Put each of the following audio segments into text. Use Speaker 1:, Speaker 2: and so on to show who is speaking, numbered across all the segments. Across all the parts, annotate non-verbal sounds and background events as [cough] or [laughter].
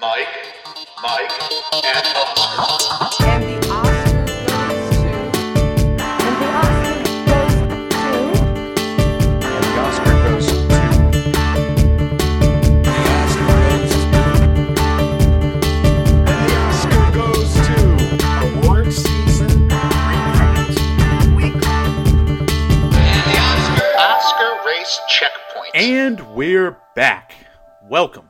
Speaker 1: Mike, Mike, and Oscar.
Speaker 2: And the Oscar goes to.
Speaker 3: And the Oscar goes to.
Speaker 4: And the Oscar goes to award season recount week.
Speaker 1: Oscar race checkpoint.
Speaker 5: And we're back. Welcome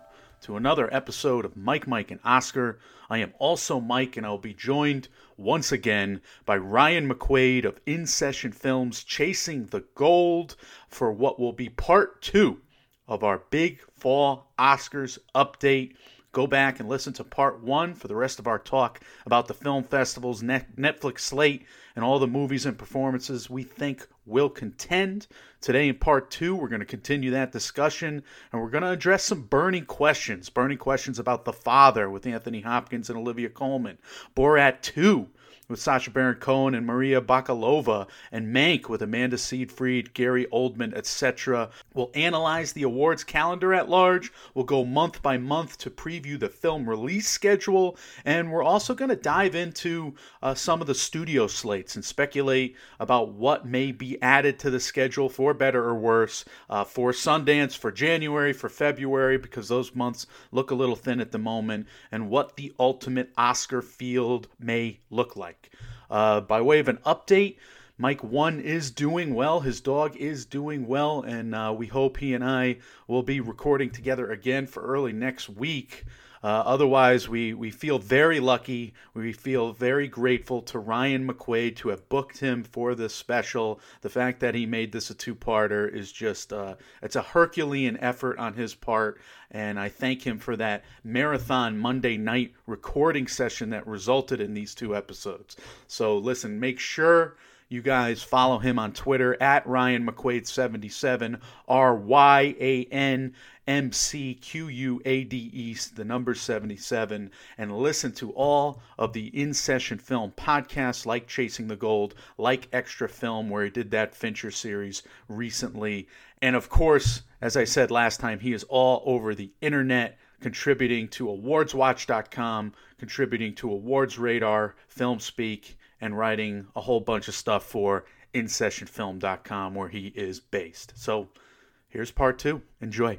Speaker 5: to another episode of Mike, Mike, and Oscar. I am also Mike, and I'll be joined once again by Ryan McQuade of In Session Films Chasing the Gold for what will be part two of our big fall Oscars update. Go back and listen to part one for the rest of our talk about the film festival's Netflix slate and all the movies and performances we think will contend. Today, in part two, we're going to continue that discussion and we're going to address some burning questions. Burning questions about The Father with Anthony Hopkins and Olivia Colman, Borat 2 with Sacha Baron Cohen and Maria Bakalova, and Mank with Amanda Seyfried, Gary Oldman, etc. We'll analyze the awards calendar at large. We'll go month by month to preview the film release schedule, and we're also going to dive into uh, some of the studio slates and speculate about what may be added to the schedule for better or worse uh, for Sundance, for January, for February, because those months look a little thin at the moment, and what the ultimate Oscar field may look like. Uh, by way of an update, Mike One is doing well. His dog is doing well, and uh, we hope he and I will be recording together again for early next week. Uh, otherwise, we, we feel very lucky. We feel very grateful to Ryan McQuade to have booked him for this special. The fact that he made this a two-parter is just uh, it's a Herculean effort on his part, and I thank him for that marathon Monday night recording session that resulted in these two episodes. So listen, make sure you guys follow him on Twitter at Ryan McQuade77, R Y A N M C Q U A D E, the number 77, and listen to all of the in session film podcasts like Chasing the Gold, like Extra Film, where he did that Fincher series recently. And of course, as I said last time, he is all over the internet contributing to awardswatch.com, contributing to Awards Radar, Film Speak, and writing a whole bunch of stuff for InSessionFilm.com where he is based. So here's part two. Enjoy.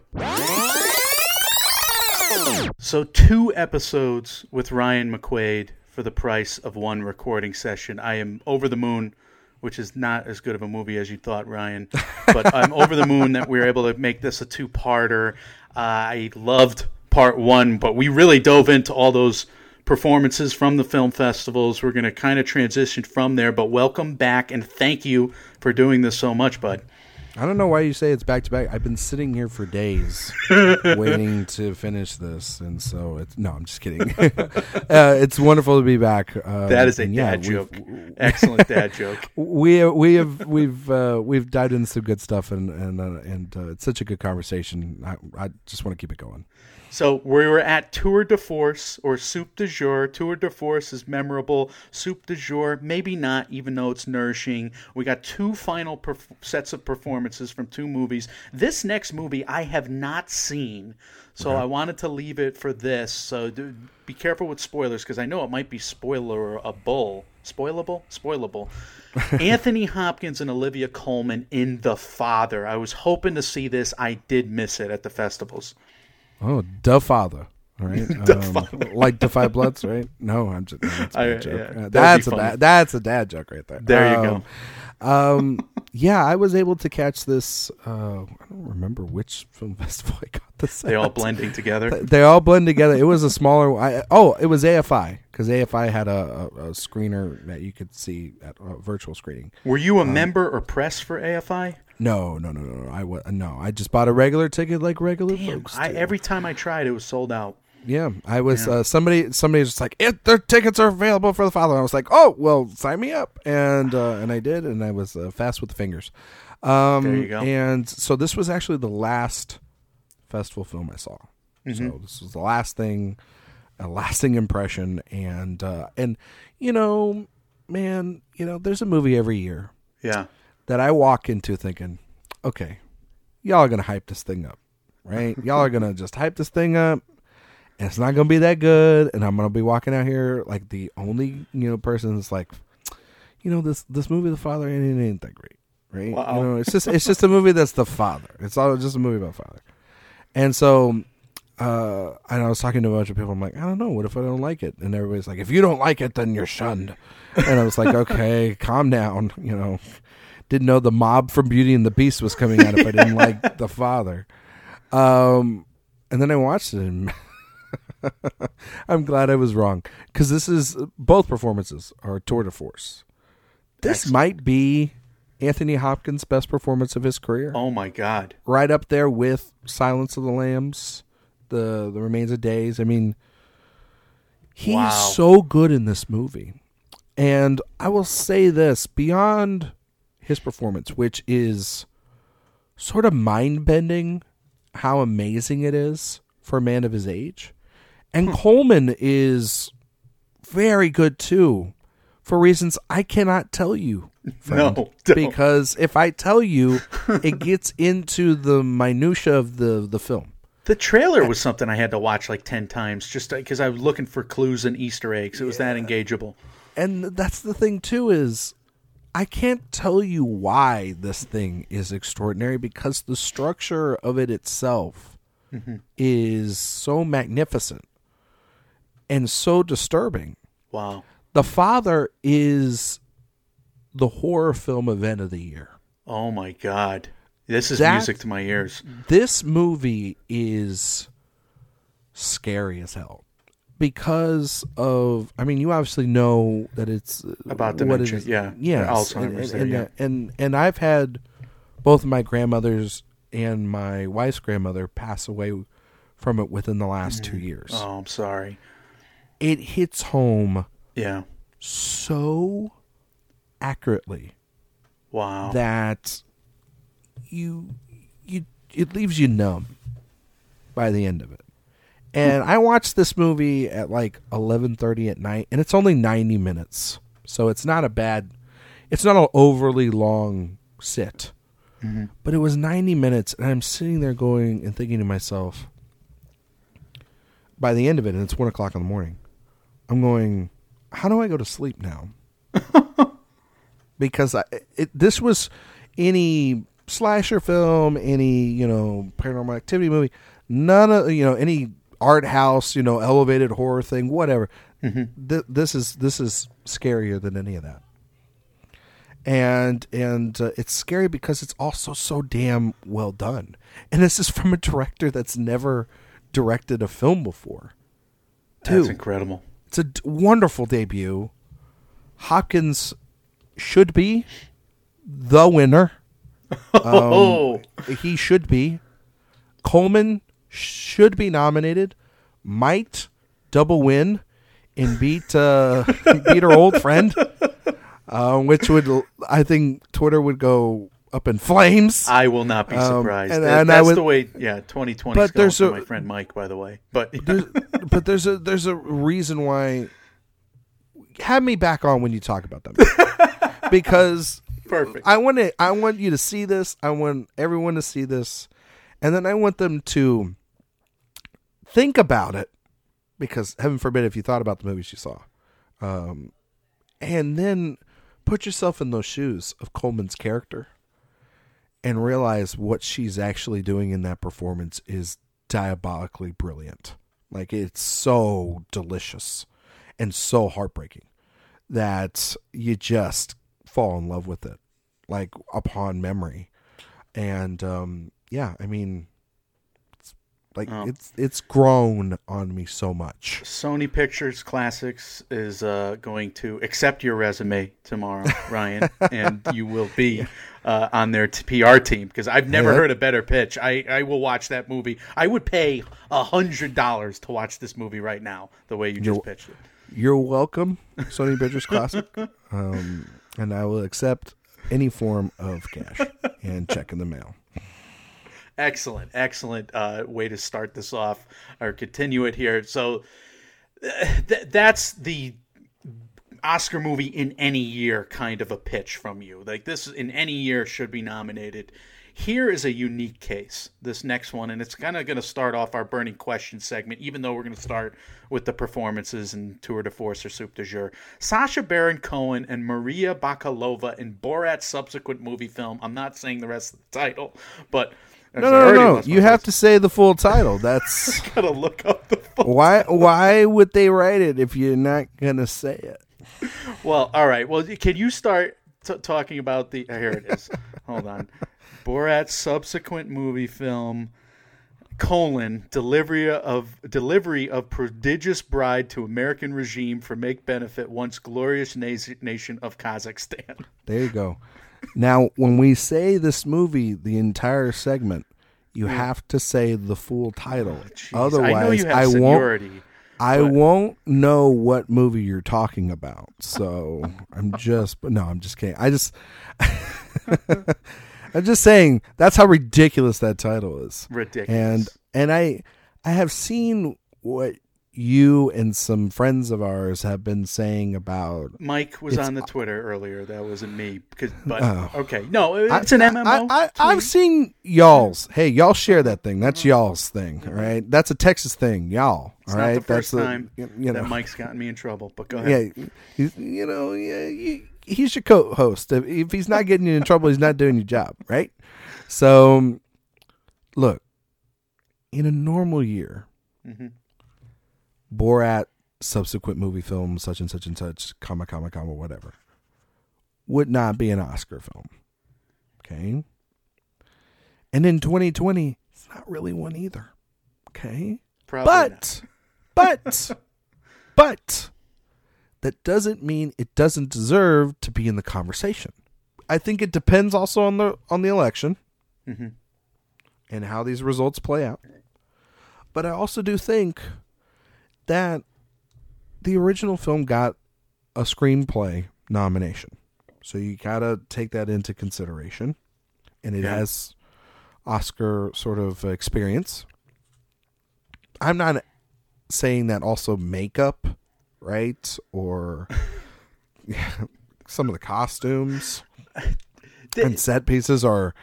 Speaker 5: So, two episodes with Ryan McQuade for the price of one recording session. I am over the moon, which is not as good of a movie as you thought, Ryan. But [laughs] I'm over the moon that we were able to make this a two parter. Uh, I loved part one, but we really dove into all those performances from the film festivals. We're going to kind of transition from there, but welcome back and thank you for doing this so much, bud.
Speaker 6: I don't know why you say it's back to back. I've been sitting here for days [laughs] waiting to finish this, and so it's no. I'm just kidding. [laughs] uh, it's wonderful to be back. Uh,
Speaker 5: That is a
Speaker 6: and yeah,
Speaker 5: dad joke. Excellent dad joke. [laughs]
Speaker 6: We we have we've uh, we've dived into some good stuff, and and uh, and uh, it's such a good conversation. I, I just want to keep it going.
Speaker 5: So we were at Tour de Force or Soup de Jour. Tour de Force is memorable. Soup de Jour, maybe not, even though it's nourishing. We got two final perf- sets of performances from two movies. This next movie I have not seen, so I wanted to leave it for this. So be careful with spoilers because I know it might be spoilerable. Spoilable? Spoilable. [laughs] Anthony Hopkins and Olivia Colman in The Father. I was hoping to see this. I did miss it at the festivals.
Speaker 6: Oh, the father. Right, [laughs] um, like Da 5 Bloods, right? No, I'm just that's a
Speaker 5: I-
Speaker 6: bad joke.
Speaker 5: yeah,
Speaker 6: Uh, that's a bad, that's a dad joke right there.
Speaker 5: There you
Speaker 6: go. um, [laughs] yeah, I was able to catch this. Uh, I don't remember which film [laughs] festival I got this.
Speaker 5: They all blending together.
Speaker 6: They all blend together. It was a smaller. I, oh, it was AFI because AFI had a, a, a screener that you could see at a virtual screening.
Speaker 5: Were you a member or press for AFI?
Speaker 6: No, no, no, no. no. I wa- no. I just bought a regular ticket like regular
Speaker 5: Damn,
Speaker 6: folks.
Speaker 5: I,
Speaker 6: do.
Speaker 5: every time I tried, it was sold out.
Speaker 6: Yeah, I was uh, somebody. Somebody was just like, "It, their tickets are available for the father." I was like, "Oh, well, sign me up," and uh, and I did, and I was uh, fast with the fingers. Um,
Speaker 5: There you go.
Speaker 6: And so this was actually the last festival film I saw.
Speaker 5: Mm-hmm.
Speaker 6: So this was the last thing, a lasting impression, and uh, and you know, man, you know, there's a movie every year
Speaker 5: Yeah.
Speaker 6: That I walk into thinking, okay, y'all are gonna hype this thing up, right? [laughs] y'all are gonna just hype this thing up, and it's not gonna be that good, and I'm gonna be walking out here like the only you know person that's like, you know this this movie, The Father, ain't, ain't that great, right?
Speaker 5: Wow.
Speaker 6: You know, it's just it's just a movie that's the father. It's all just a movie about father, and so. Uh, and I was talking to a bunch of people. I'm like, I don't know. What if I don't like it? And everybody's like, if you don't like it, then you're shunned. And I was like, [laughs] okay, calm down. You know, didn't know the mob from Beauty and the Beast was coming out if I didn't like [laughs] the father. Um, and then I watched it, and [laughs] I'm glad I was wrong because this is both performances are tour de force. This
Speaker 5: Excellent.
Speaker 6: might be Anthony Hopkins' best performance of his career,
Speaker 5: Oh my God.
Speaker 6: right up there with Silence of the Lambs, the the Remains of Days. I mean, he's
Speaker 5: Wow.
Speaker 6: so good in this movie, and I will say this beyond his performance, which is sort of mind bending, how amazing it is for a man of his age, and hmm. Colman is very good too, for reasons I cannot tell you. friend,
Speaker 5: No, don't.
Speaker 6: because if I tell you, [laughs] it gets into the minutia of the the film.
Speaker 5: The trailer was something I had to watch like 10 times just because I was looking for clues and Easter eggs. It was that engageable.
Speaker 6: and that's the thing too is I can't tell you why this thing is extraordinary because the structure of it itself mm-hmm. is so magnificent and so disturbing.
Speaker 5: Wow.
Speaker 6: The Father is the horror film event of the year.
Speaker 5: Oh my God. This is
Speaker 6: That-
Speaker 5: music to my ears.
Speaker 6: This movie is scary as hell because of I mean you obviously know that it's uh,
Speaker 5: About
Speaker 6: what it
Speaker 5: dementia,
Speaker 6: is.
Speaker 5: yeah.
Speaker 6: yes,
Speaker 5: Alzheimer's there,
Speaker 6: and,
Speaker 5: yeah.
Speaker 6: and, and and I've had both my grandmothers and my wife's grandmother pass away from it within the last two years.
Speaker 5: Oh, I'm sorry.
Speaker 6: It hits home
Speaker 5: Yeah.
Speaker 6: so accurately
Speaker 5: Wow.
Speaker 6: that you you it leaves you numb by the end of it. And I watched this movie at like 11:30 at night and it's only 90 minutes. So it's not a bad it's not an overly long sit. Mm-hmm. But it was 90 minutes and I'm sitting there going and thinking to myself by the end of it and it's 1 o'clock in the morning. I'm going how do I go to sleep now? [laughs] because I, it, this was any slasher film, any you know paranormal activity movie, none of you know any art house, you know elevated horror thing, whatever. Th- this is this is scarier than any of that, and and uh, it's scary because it's also so damn well done, and this is from a director that's never directed a film before.
Speaker 5: That's incredible.
Speaker 6: It's a d- wonderful debut. Hopkins should be the winner. [laughs]
Speaker 5: oh,
Speaker 6: He should be. Colman should be nominated. Might double win and beat uh, [laughs] beat our old friend, uh, which would I think Twitter would go up in flames.
Speaker 5: I will not be
Speaker 6: Um,
Speaker 5: surprised.
Speaker 6: and-
Speaker 5: That-
Speaker 6: and
Speaker 5: that's
Speaker 6: would-
Speaker 5: the way. Yeah, 2020
Speaker 6: But there's a-
Speaker 5: my friend Mike, by the way. But
Speaker 6: there's, [laughs] but there's a there's a reason why. Have me back on when you talk about them, [laughs] because
Speaker 5: perfect.
Speaker 6: I want to. I want you to see this. I want everyone to see this, and then I want them to think about it, because heaven forbid if you thought about the movies you saw, um, and then put yourself in those shoes of Colman's character, and realize what she's actually doing in that performance is diabolically brilliant. Like it's so delicious and so heartbreaking that you just fall in love with it like upon memory and um yeah i mean like
Speaker 5: Oh.
Speaker 6: it's it's grown on me so much
Speaker 5: Sony Pictures Classics is uh, going to accept your resume tomorrow, [laughs] Ryan, and you will be uh, on their t- PR team because I've never
Speaker 6: Yeah.
Speaker 5: heard a better pitch. I, I will watch that movie. I would pay a hundred dollars to watch this movie right now. The way you just
Speaker 6: You're-
Speaker 5: pitched it.
Speaker 6: you're welcome sony pictures classic [laughs] um and i will accept any form of cash and check in the mail
Speaker 5: Excellent, excellent uh, way to start this off or continue it here. So uh, th- that's the Oscar movie in any year kind of a pitch from you. Like this in any year should be nominated. Here is a unique case, this next one, and it's kind of going to start off our burning question segment, even though we're going to start with the performances and tour de force or soup de jour. Sacha Baron Cohen and Maria Bakalova in Borat's subsequent movie film. I'm not saying the rest of the title, but.
Speaker 6: No, no, no, no. You have to say the full title. That's [laughs]
Speaker 5: Gotta look up the full
Speaker 6: why. Why would they write it if you're not gonna say it?
Speaker 5: Well, all right. Well, can you start t- talking about the? Uh, here it is. [laughs] Hold on. Borat's subsequent movie film colon delivery of delivery of prodigious bride to American regime for make benefit once glorious na- nation of Kazakhstan.
Speaker 6: There you go. Now, when we say this movie, the entire segment, you mm. have to say the full title.
Speaker 5: Oh, jeez,
Speaker 6: Otherwise,
Speaker 5: I know you have
Speaker 6: I won't.
Speaker 5: seniority.
Speaker 6: I won't know what movie you're talking about. So I'm just, but no, I'm just kidding. I just, [laughs] I'm just saying that's how ridiculous that title is.
Speaker 5: Ridiculous.
Speaker 6: And and I, I have seen what you and some friends of ours have been saying about.
Speaker 5: Mike was on the Twitter earlier. That wasn't me. Because, but
Speaker 6: Oh.
Speaker 5: okay, no, it's an
Speaker 6: I-
Speaker 5: MMO.
Speaker 6: I, I, I've seen y'all's. Hey, y'all share that thing. That's y'all's thing. All right, that's a Texas thing. Y'all.
Speaker 5: It's
Speaker 6: all
Speaker 5: not the first
Speaker 6: that's a-
Speaker 5: time
Speaker 6: you know.
Speaker 5: that Mike's gotten me in trouble. But go ahead.
Speaker 6: Yeah, he's, you know, yeah, you, he's your co-host. If, if he's not getting you in trouble, he's not doing your job, right? So, look, in a normal year,
Speaker 5: Mhm.
Speaker 6: Borat subsequent movie film, such and such and such, comma comma comma, whatever, would not be an Oscar film. Okay, and in 2020, it's not really one either. Okay.
Speaker 5: Probably not.
Speaker 6: But, [laughs] but, but, that doesn't mean it doesn't deserve to be in the conversation. I think it depends also on the on the election
Speaker 5: Mhm.
Speaker 6: and how these results play out. But I also do think that the original film got a screenplay nomination, so you gotta take that into consideration, and it
Speaker 5: Yeah.
Speaker 6: has Oscar sort of experience. I'm not saying that also makeup, right? Or [laughs] some of the costumes [laughs] and set pieces are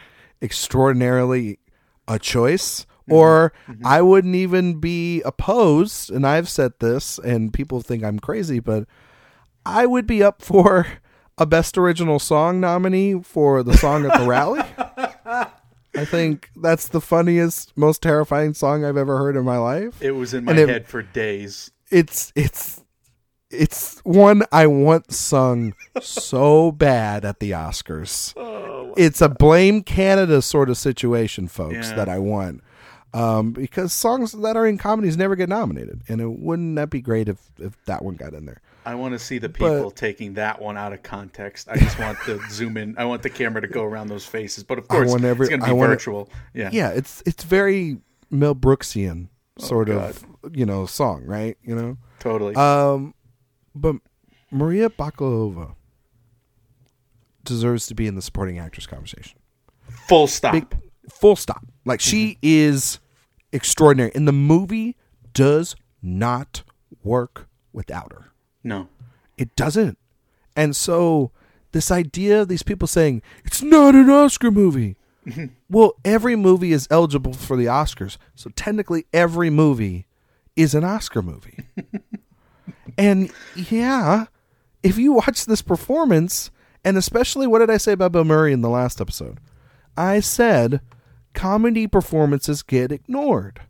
Speaker 6: extraordinarily a choice. Mm-hmm. Or mm-hmm. I wouldn't even be opposed, and I've said this, and people think I'm crazy, but I would be up for a best original song nominee for the song at the rally. [laughs] I think that's the funniest, most terrifying song I've ever heard in my life.
Speaker 5: It was in my
Speaker 6: it-
Speaker 5: head for days.
Speaker 6: It's it's it's one I want sung so bad at the Oscars. Oh it's a blame Canada sort of situation, folks,
Speaker 5: Yeah.
Speaker 6: that I want. Um, because songs that are in comedies never get nominated, and it wouldn't that be great if if that one got in there?
Speaker 5: I want to see the people taking that one out of context. I just want to [laughs] zoom in. I want the camera to go around those faces. But of course,
Speaker 6: every-
Speaker 5: it's going to be
Speaker 6: want
Speaker 5: virtual. Yeah.
Speaker 6: Yeah, it's it's very Mel Brooksian sort
Speaker 5: Oh,
Speaker 6: of you know song, right? You know,
Speaker 5: totally.
Speaker 6: Um, but Maria Bakalova deserves to be in the supporting actress conversation.
Speaker 5: Full stop.
Speaker 6: Big, full stop. Like she is extraordinary, and the movie does not work without her.
Speaker 5: no.
Speaker 6: It doesn't. And so this idea of these people saying it's not an Oscar movie. [laughs] well, every movie is eligible for the Oscars. So technically every movie is an Oscar movie. [laughs] and yeah, if you watch this performance, and especially what did I say about Bill Murray in the last episode? I said comedy performances get ignored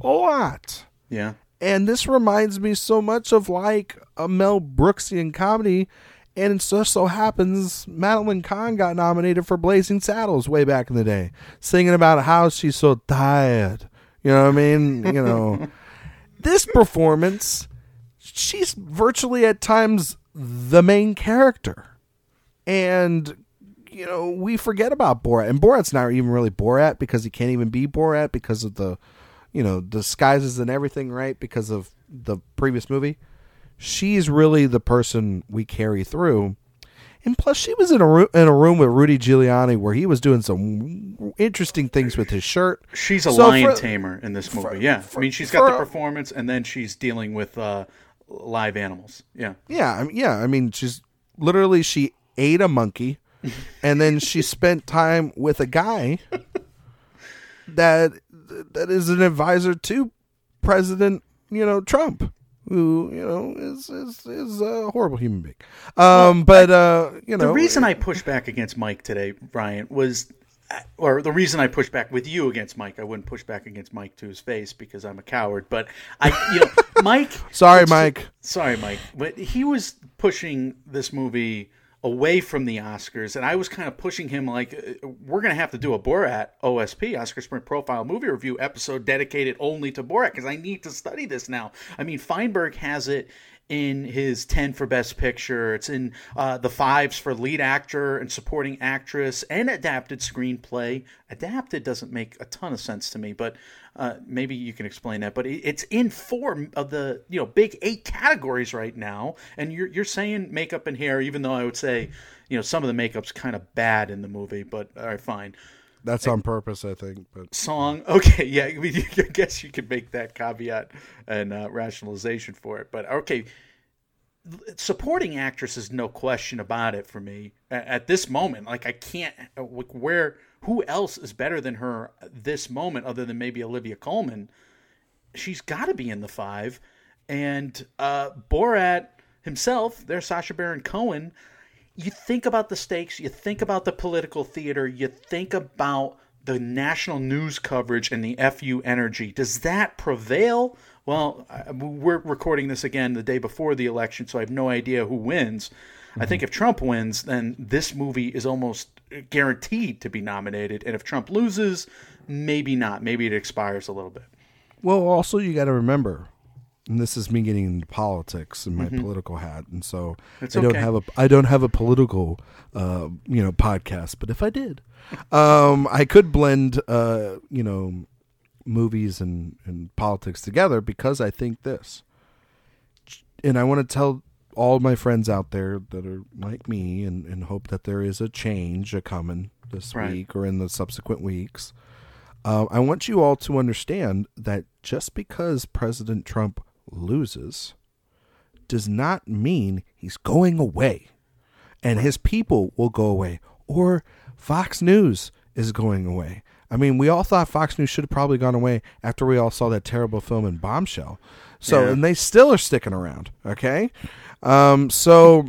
Speaker 6: a lot.
Speaker 5: Yeah.
Speaker 6: And this reminds me so much of like a Mel Brooksian comedy. And it just so happens Madeline Kahn got nominated for Blazing Saddles way back in the day, singing about how she's so tired. You know what I mean? You know, [laughs] this performance, she's virtually at times the main character. And, you know, we forget about Borat. And Borat's not even really Borat because he can't even be Borat because of the, you know, disguises and everything, right? Because of the previous movie. She's really the person we carry through. And plus, she was in a room in a room with Rudy Giuliani where he was doing some interesting things with his shirt.
Speaker 5: She's a
Speaker 6: So
Speaker 5: lion
Speaker 6: for-
Speaker 5: tamer in this movie.
Speaker 6: for-
Speaker 5: yeah.
Speaker 6: for-
Speaker 5: I mean, she's got the performance, and then she's dealing with uh, live animals. Yeah.
Speaker 6: Yeah, I mean, yeah. I mean, she's literally she ate a monkey, and then she spent time with a guy that that is an advisor to President, you know, Trump, who you know is is is a horrible human being. Um, but uh, you know,
Speaker 5: the reason I pushed back against Mike today, Brian, was, or the reason I pushed back with you against Mike, I wouldn't push back against Mike to his face because I'm a coward. But I, you know, [laughs] Mike.
Speaker 6: Sorry, Mike.
Speaker 5: Sorry, Mike. But he was pushing this movie away from the Oscars, and I was kind of pushing him like, uh, we're going to have to do a Borat OSP, Oscar Sprint Profile Movie Review episode dedicated only to Borat because I need to study this now. I mean, Feinberg has it in his 10 for best picture it's in uh, the fives for lead actor and supporting actress and adapted screenplay adapted doesn't make a ton of sense to me but uh, maybe you can explain that but it's in four of the you know big eight categories right now and you're, you're saying makeup and hair even though i would say you know some of the makeup's kind of bad in the movie but all right fine
Speaker 6: that's on purpose, I think. But
Speaker 5: song. [laughs] Okay, yeah, I, mean, [laughs] I guess you could make that caveat and uh, rationalization for it. But okay, supporting actress is no question about it for me at this moment. Like I can't uh, like where who else is better than her this moment other than maybe Olivia Colman. She's got to be in the five, and uh, Borat himself, there's Sacha Baron Cohen you think about the stakes, you think about the political theater, you think about the national news coverage and the FU energy. Does that prevail? Well, we're recording this again the day before the election, so I have no idea who wins. I think if Trump wins, then this movie is almost guaranteed to be nominated. And if Trump loses, maybe not. Maybe it expires a little bit.
Speaker 6: Well, also you got to remember, and this is me getting into politics and my political hat, and so
Speaker 5: Mm-hmm. It's
Speaker 6: I don't
Speaker 5: okay.
Speaker 6: have a I don't have a political uh, you know podcast. But if I did, um, I could blend uh, you know movies and and politics together because I think this, and I want to tell all my friends out there that are like me and, and hope that there is a change a coming this
Speaker 5: Right.
Speaker 6: week or in the subsequent weeks. Uh, I want you all to understand that just because President Trump loses does not mean he's going away and his people will go away or Fox News is going away. I mean, we all thought Fox News should have probably gone away after we all saw that terrible film in Bombshell. So,
Speaker 5: Yeah.
Speaker 6: and they still are sticking around, okay? Um, so,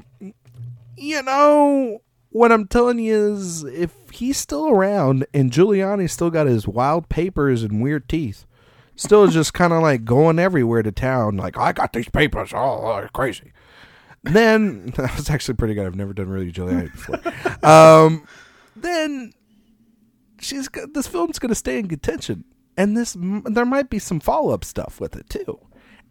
Speaker 6: you know, what I'm telling you is if he's still around and Giuliani's still got his wild papers and weird teeth, still just kind of like going everywhere to town, like, I got these papers, oh, oh, crazy. Then, [laughs] that was actually pretty good. I've never done really Giuliani before. [laughs] um, then she's this film's going to stay in contention, and this there might be some follow up stuff with it too,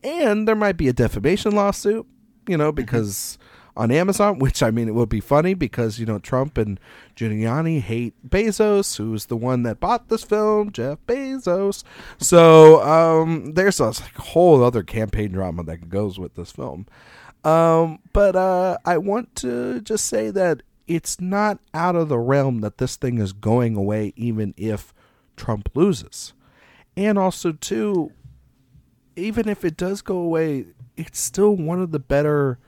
Speaker 6: and there might be a defamation lawsuit, you know, because on Amazon, which I mean, it would be funny because you know Trump and Giuliani hate Bezos, who's the one that bought this film, Jeff Bezos. So um, there's a whole other campaign drama that goes with this film. Um, but uh, I want to just say that it's not out of the realm that this thing is going away, even if Trump loses. And also, too, even if it does go away, it's still one of the better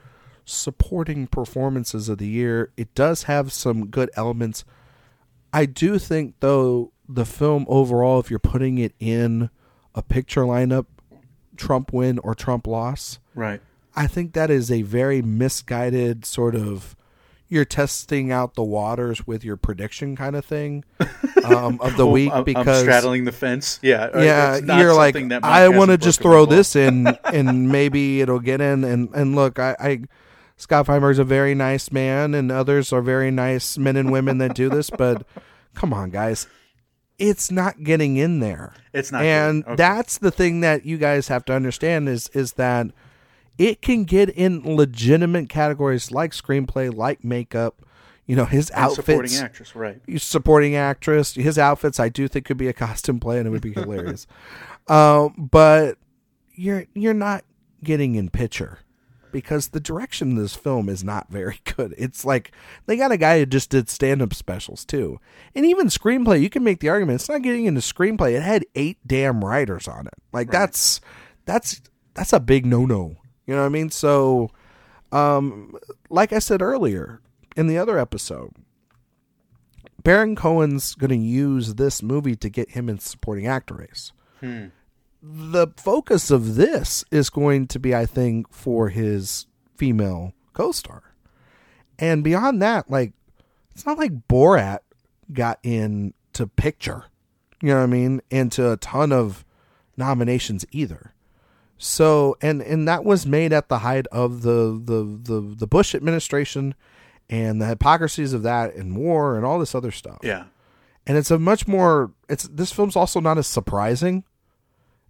Speaker 6: supporting performances of the year. It does have some good elements. I do think, though, the film overall, if you're putting it in a picture lineup, Trump win or Trump loss,
Speaker 5: Right.
Speaker 6: I think that is a very misguided sort of you're testing out the waters with your prediction kind of thing [laughs] um, of the
Speaker 5: Oh,
Speaker 6: week
Speaker 5: I'm- I'm
Speaker 6: because
Speaker 5: straddling the fence. Yeah.
Speaker 6: yeah, you're like I want to just throw this in [laughs] and maybe it'll get in and and look I, I Scott is a very nice man and others are very nice men and women that do this but come on guys it's not getting in there
Speaker 5: It's not
Speaker 6: and.
Speaker 5: Okay.
Speaker 6: that's the thing that you guys have to understand is is that it can get in legitimate categories like screenplay like makeup you know his
Speaker 5: And supporting actress. Right.
Speaker 6: supporting actress. His outfits, I do think, could be a [laughs] costume play, and it would be hilarious. Um, but you're you're not getting in picture because the direction of this film is not very [laughs] good. It's like they got a guy who just did stand up specials too, and even screenplay. You can make the argument it's not getting into screenplay. It had eight damn writers on it. Like that's that's that's a big no no. You know what I mean? So, um, like I said earlier in the other episode, Baron Cohen's going to use this movie to get him in supporting actor race. The focus of this is going to be, I think, for his female co-star. And beyond that, like it's not like Borat got into picture, you know what I mean, into a ton of nominations either. So and and that was made at the height of the the the, the Bush administration and the hypocrisies of that and war and all this other stuff.
Speaker 5: Yeah.
Speaker 6: And it's a much more it's this film's also not as surprising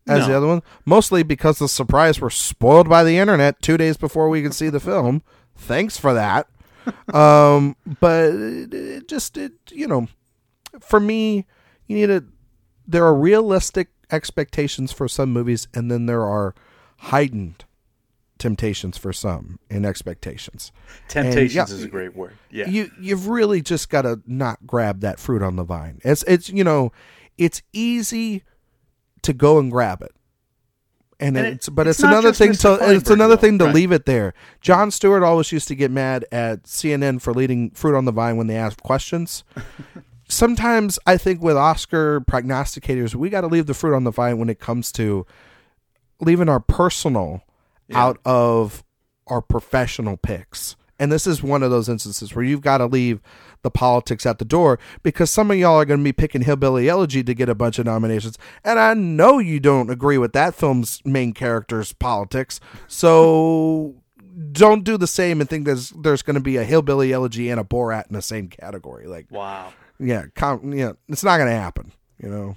Speaker 6: as the other one, mostly because the surprise were spoiled by the internet 2 days before we could see the film. Thanks for that. [laughs] um but it, it just it you know for me you need a there are realistic expectations for some movies and then there are heightened temptations for some and expectations
Speaker 5: Temptations
Speaker 6: yeah,
Speaker 5: is a great word. Yeah.
Speaker 6: you you've really just got to not grab that fruit on the vine it's it's you know it's easy to go and grab it and,
Speaker 5: And it-
Speaker 6: it's but
Speaker 5: it's
Speaker 6: it's, another thing
Speaker 5: Mr.
Speaker 6: to it's another
Speaker 5: though,
Speaker 6: thing to
Speaker 5: right.
Speaker 6: leave it there jon stewart always used to get mad at cnn for leading fruit on the vine when they asked questions [laughs] sometimes I think with Oscar prognosticators, we got to leave the fruit on the vine when it comes to leaving our personal out of our professional picks. And this is one of those instances where you've got to leave the politics at the door because some of y'all are going to be picking Hillbilly Elegy to get a bunch of nominations. And I know you don't agree with that film's main character's politics. So don't do the same and think there's there's going to be a Hillbilly Elegy and a Borat in the same category. Like,
Speaker 5: wow.
Speaker 6: yeah, com- yeah, it's not going to happen. You know,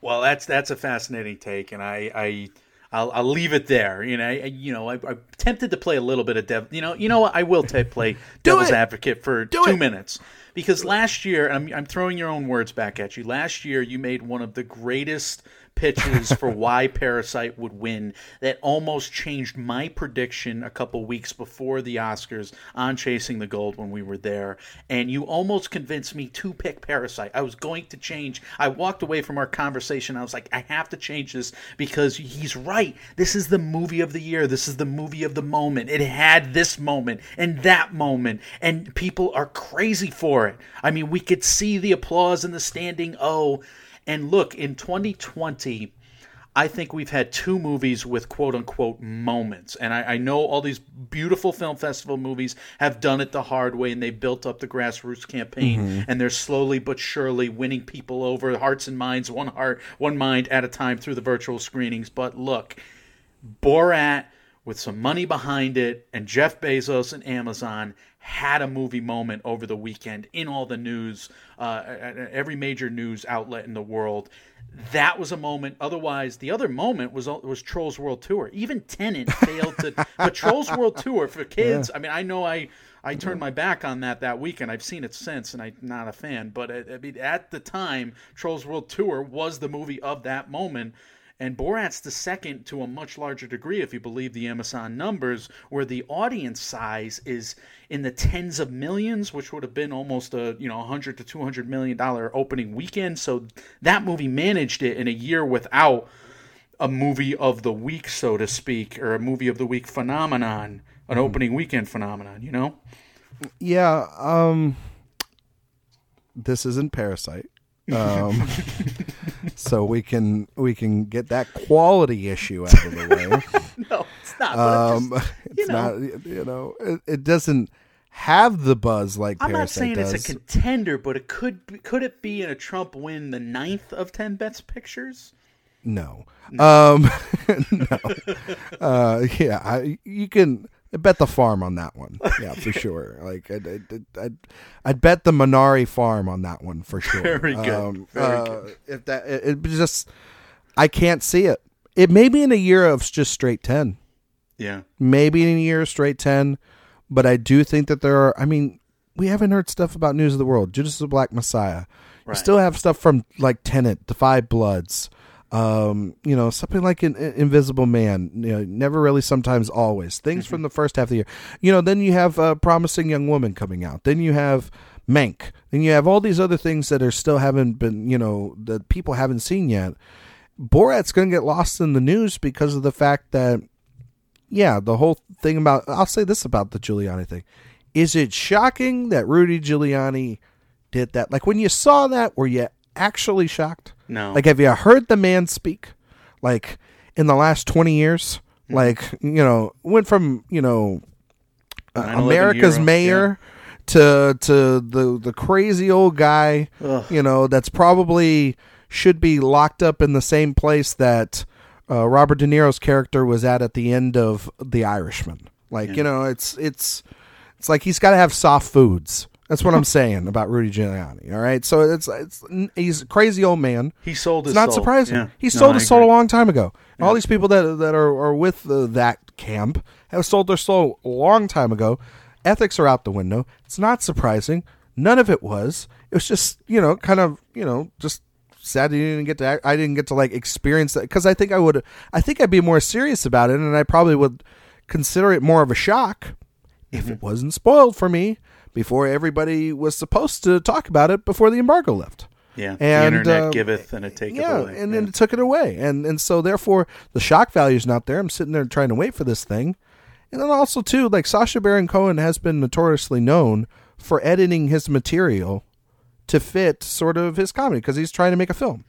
Speaker 5: Well, that's that's a fascinating take, and I, I I'll, I'll leave it there. You know, I, you know, I, I'm tempted to play a little bit of dev. You know, you know what? I will ta play [laughs] devil's
Speaker 6: it.
Speaker 5: advocate for
Speaker 6: Do
Speaker 5: two
Speaker 6: it.
Speaker 5: minutes because last year, I'm I'm throwing your own words back at you. Last year, you made one of the greatest pitches for why Parasite would win that almost changed my prediction a couple weeks before the Oscars on Chasing the Gold when we were there. And you almost convinced me to pick Parasite. I was going to change. I walked away from our conversation. I was like, I have to change this because he's right. This is the movie of the year. This is the movie of the moment. It had this moment and that moment. And people are crazy for it. I mean, we could see the applause and the standing O. And look, in 2020, I think we've had two movies with quote unquote moments. And I, I know all these beautiful film festival movies have done it the hard way and they built up the grassroots campaign mm-hmm. and they're slowly but surely winning people over, hearts and minds, one heart, one mind at a time through the virtual screenings. But look, Borat with some money behind it and Jeff Bezos and Amazon had a movie moment over the weekend in all the news, uh, every major news outlet in the world. That was a moment. Otherwise, the other moment was was Trolls World Tour. Even Tenet failed to. [laughs] But Trolls World Tour for kids. I mean, I know I I turned my back on that that weekend. I've seen it since, and I'm not a fan. But I, I mean, at the time, Trolls World Tour was the movie of that moment. And Borat's the second to a much larger degree, if you believe the Amazon numbers, where the audience size is in the tens of millions, which would have been almost a you know 100 to 200 million dollar opening weekend. So that movie managed it in a year without a movie of the week, so to speak, or a movie of the week phenomenon, an opening weekend phenomenon. You know?
Speaker 6: yeah. Um, this isn't Parasite, um, [laughs] so we can we can get that quality issue out of the way. [laughs]
Speaker 5: No, it's not.
Speaker 6: Um,
Speaker 5: just, [laughs]
Speaker 6: it's
Speaker 5: know.
Speaker 6: not you know it, it doesn't have the buzz like
Speaker 5: I'm not saying
Speaker 6: does.
Speaker 5: it's a contender, but it could be, could it be in a Trump win the ninth of ten best pictures?
Speaker 6: No. Um [laughs] no. Uh yeah, I you can I bet the farm on that one. Yeah, for sure. [laughs] Like I'd I'd, I'd, I'd bet the Minari farm on that one for sure.
Speaker 5: Very good.
Speaker 6: Um,
Speaker 5: Very
Speaker 6: uh,
Speaker 5: good.
Speaker 6: If that it, it just I can't see it. It may be in a year of just straight 10.
Speaker 5: Yeah,
Speaker 6: Maybe in a year of straight 10, but I do think that there are I mean, we haven't heard stuff about News of the World, Judas the Black Messiah. We
Speaker 5: Right.
Speaker 6: still have stuff from like Tenet, Defy Five Bloods, um, you know, something like an Invisible Man. You know, never really, sometimes always. Things from the first half of the year. You know, then you have uh, Promising Young Woman coming out. Then you have Mank. Then you have all these other things that are still haven't been, you know, that people haven't seen yet. Borat's going to get lost in the news because of the fact that, yeah, the whole thing about. I'll say this about the Giuliani thing: is it shocking that Rudy Giuliani did that. Like when you saw that, were you actually shocked?
Speaker 5: No.
Speaker 6: Like have you heard the man speak? Like in the last twenty years,
Speaker 5: Mm-hmm.
Speaker 6: like you know, went from you know
Speaker 5: 9/11
Speaker 6: America's
Speaker 5: hero,
Speaker 6: mayor to to the the crazy old guy,
Speaker 5: Ugh.
Speaker 6: you know, that's probably should be locked up in the same place that uh, Robert De Niro's character was at at the end of The Irishman. Like, you know, it's it's it's like he's got to have soft foods. That's what I'm saying about Rudy Giuliani. All right, so it's it's he's a crazy old man.
Speaker 5: He sold his
Speaker 6: It's not
Speaker 5: soul.
Speaker 6: surprising.
Speaker 5: Yeah.
Speaker 6: He sold
Speaker 5: I
Speaker 6: his soul a long time ago. And All these people that that are, are with the, that camp have sold their soul a long time ago. Ethics are out the window. It's not surprising. None of it was. It was just you know kind of you know just sad that you didn't get to. act- I didn't get to like experience that because I think I would. I think I'd be more serious about it, and I probably would consider it more of a shock if
Speaker 5: Mm-hmm.
Speaker 6: it wasn't spoiled for me before everybody was supposed to talk about it before the embargo left.
Speaker 5: Yeah. the
Speaker 6: And,
Speaker 5: internet
Speaker 6: uh,
Speaker 5: giveth and it taketh
Speaker 6: yeah,
Speaker 5: away.
Speaker 6: and
Speaker 5: yeah.
Speaker 6: then it took it away, and and so therefore the shock value is not there. I'm sitting there trying to wait for this thing, and then also too, like Sacha Baron Cohen has been notoriously known for editing his material to fit sort of his comedy because he's trying to make a film.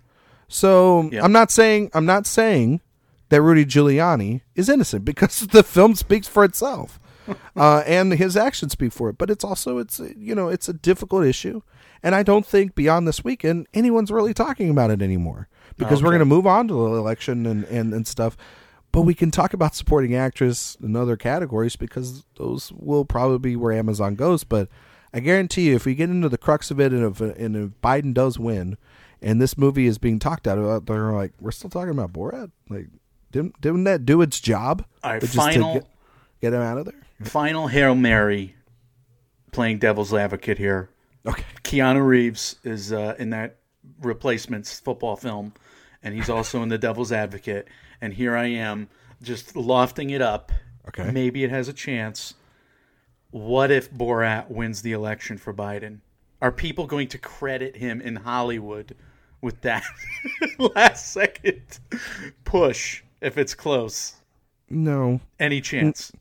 Speaker 6: So
Speaker 5: Yeah.
Speaker 6: I'm not saying I'm not saying that Rudy Giuliani is innocent [laughs] because the film speaks for itself. [laughs] uh, and his actions speak for it, but it's also it's you know it's a difficult issue, and I don't think beyond this weekend anyone's really talking about it anymore because we're going to move on to the election and, and and stuff. But we can talk about supporting actress and other categories because those will probably be where Amazon goes. But I guarantee you, if we get into the crux of it, and if, and if Biden does win, and this movie is being talked about, they're like, we're still talking about Borat. Like, didn't didn't that do its job?
Speaker 5: All right,
Speaker 6: But just to
Speaker 5: final-
Speaker 6: get, get him out of there.
Speaker 5: Final Hail Mary playing devil's advocate here.
Speaker 6: Okay.
Speaker 5: Keanu Reeves is uh, in that replacements football film, and he's also in the Devil's Advocate. And here I am, just lofting it up.
Speaker 6: Okay.
Speaker 5: Maybe it has a chance. What if Borat wins the election for Biden? Are people going to credit him in Hollywood with that [laughs] last second push if it's close?
Speaker 6: No,
Speaker 5: Any chance?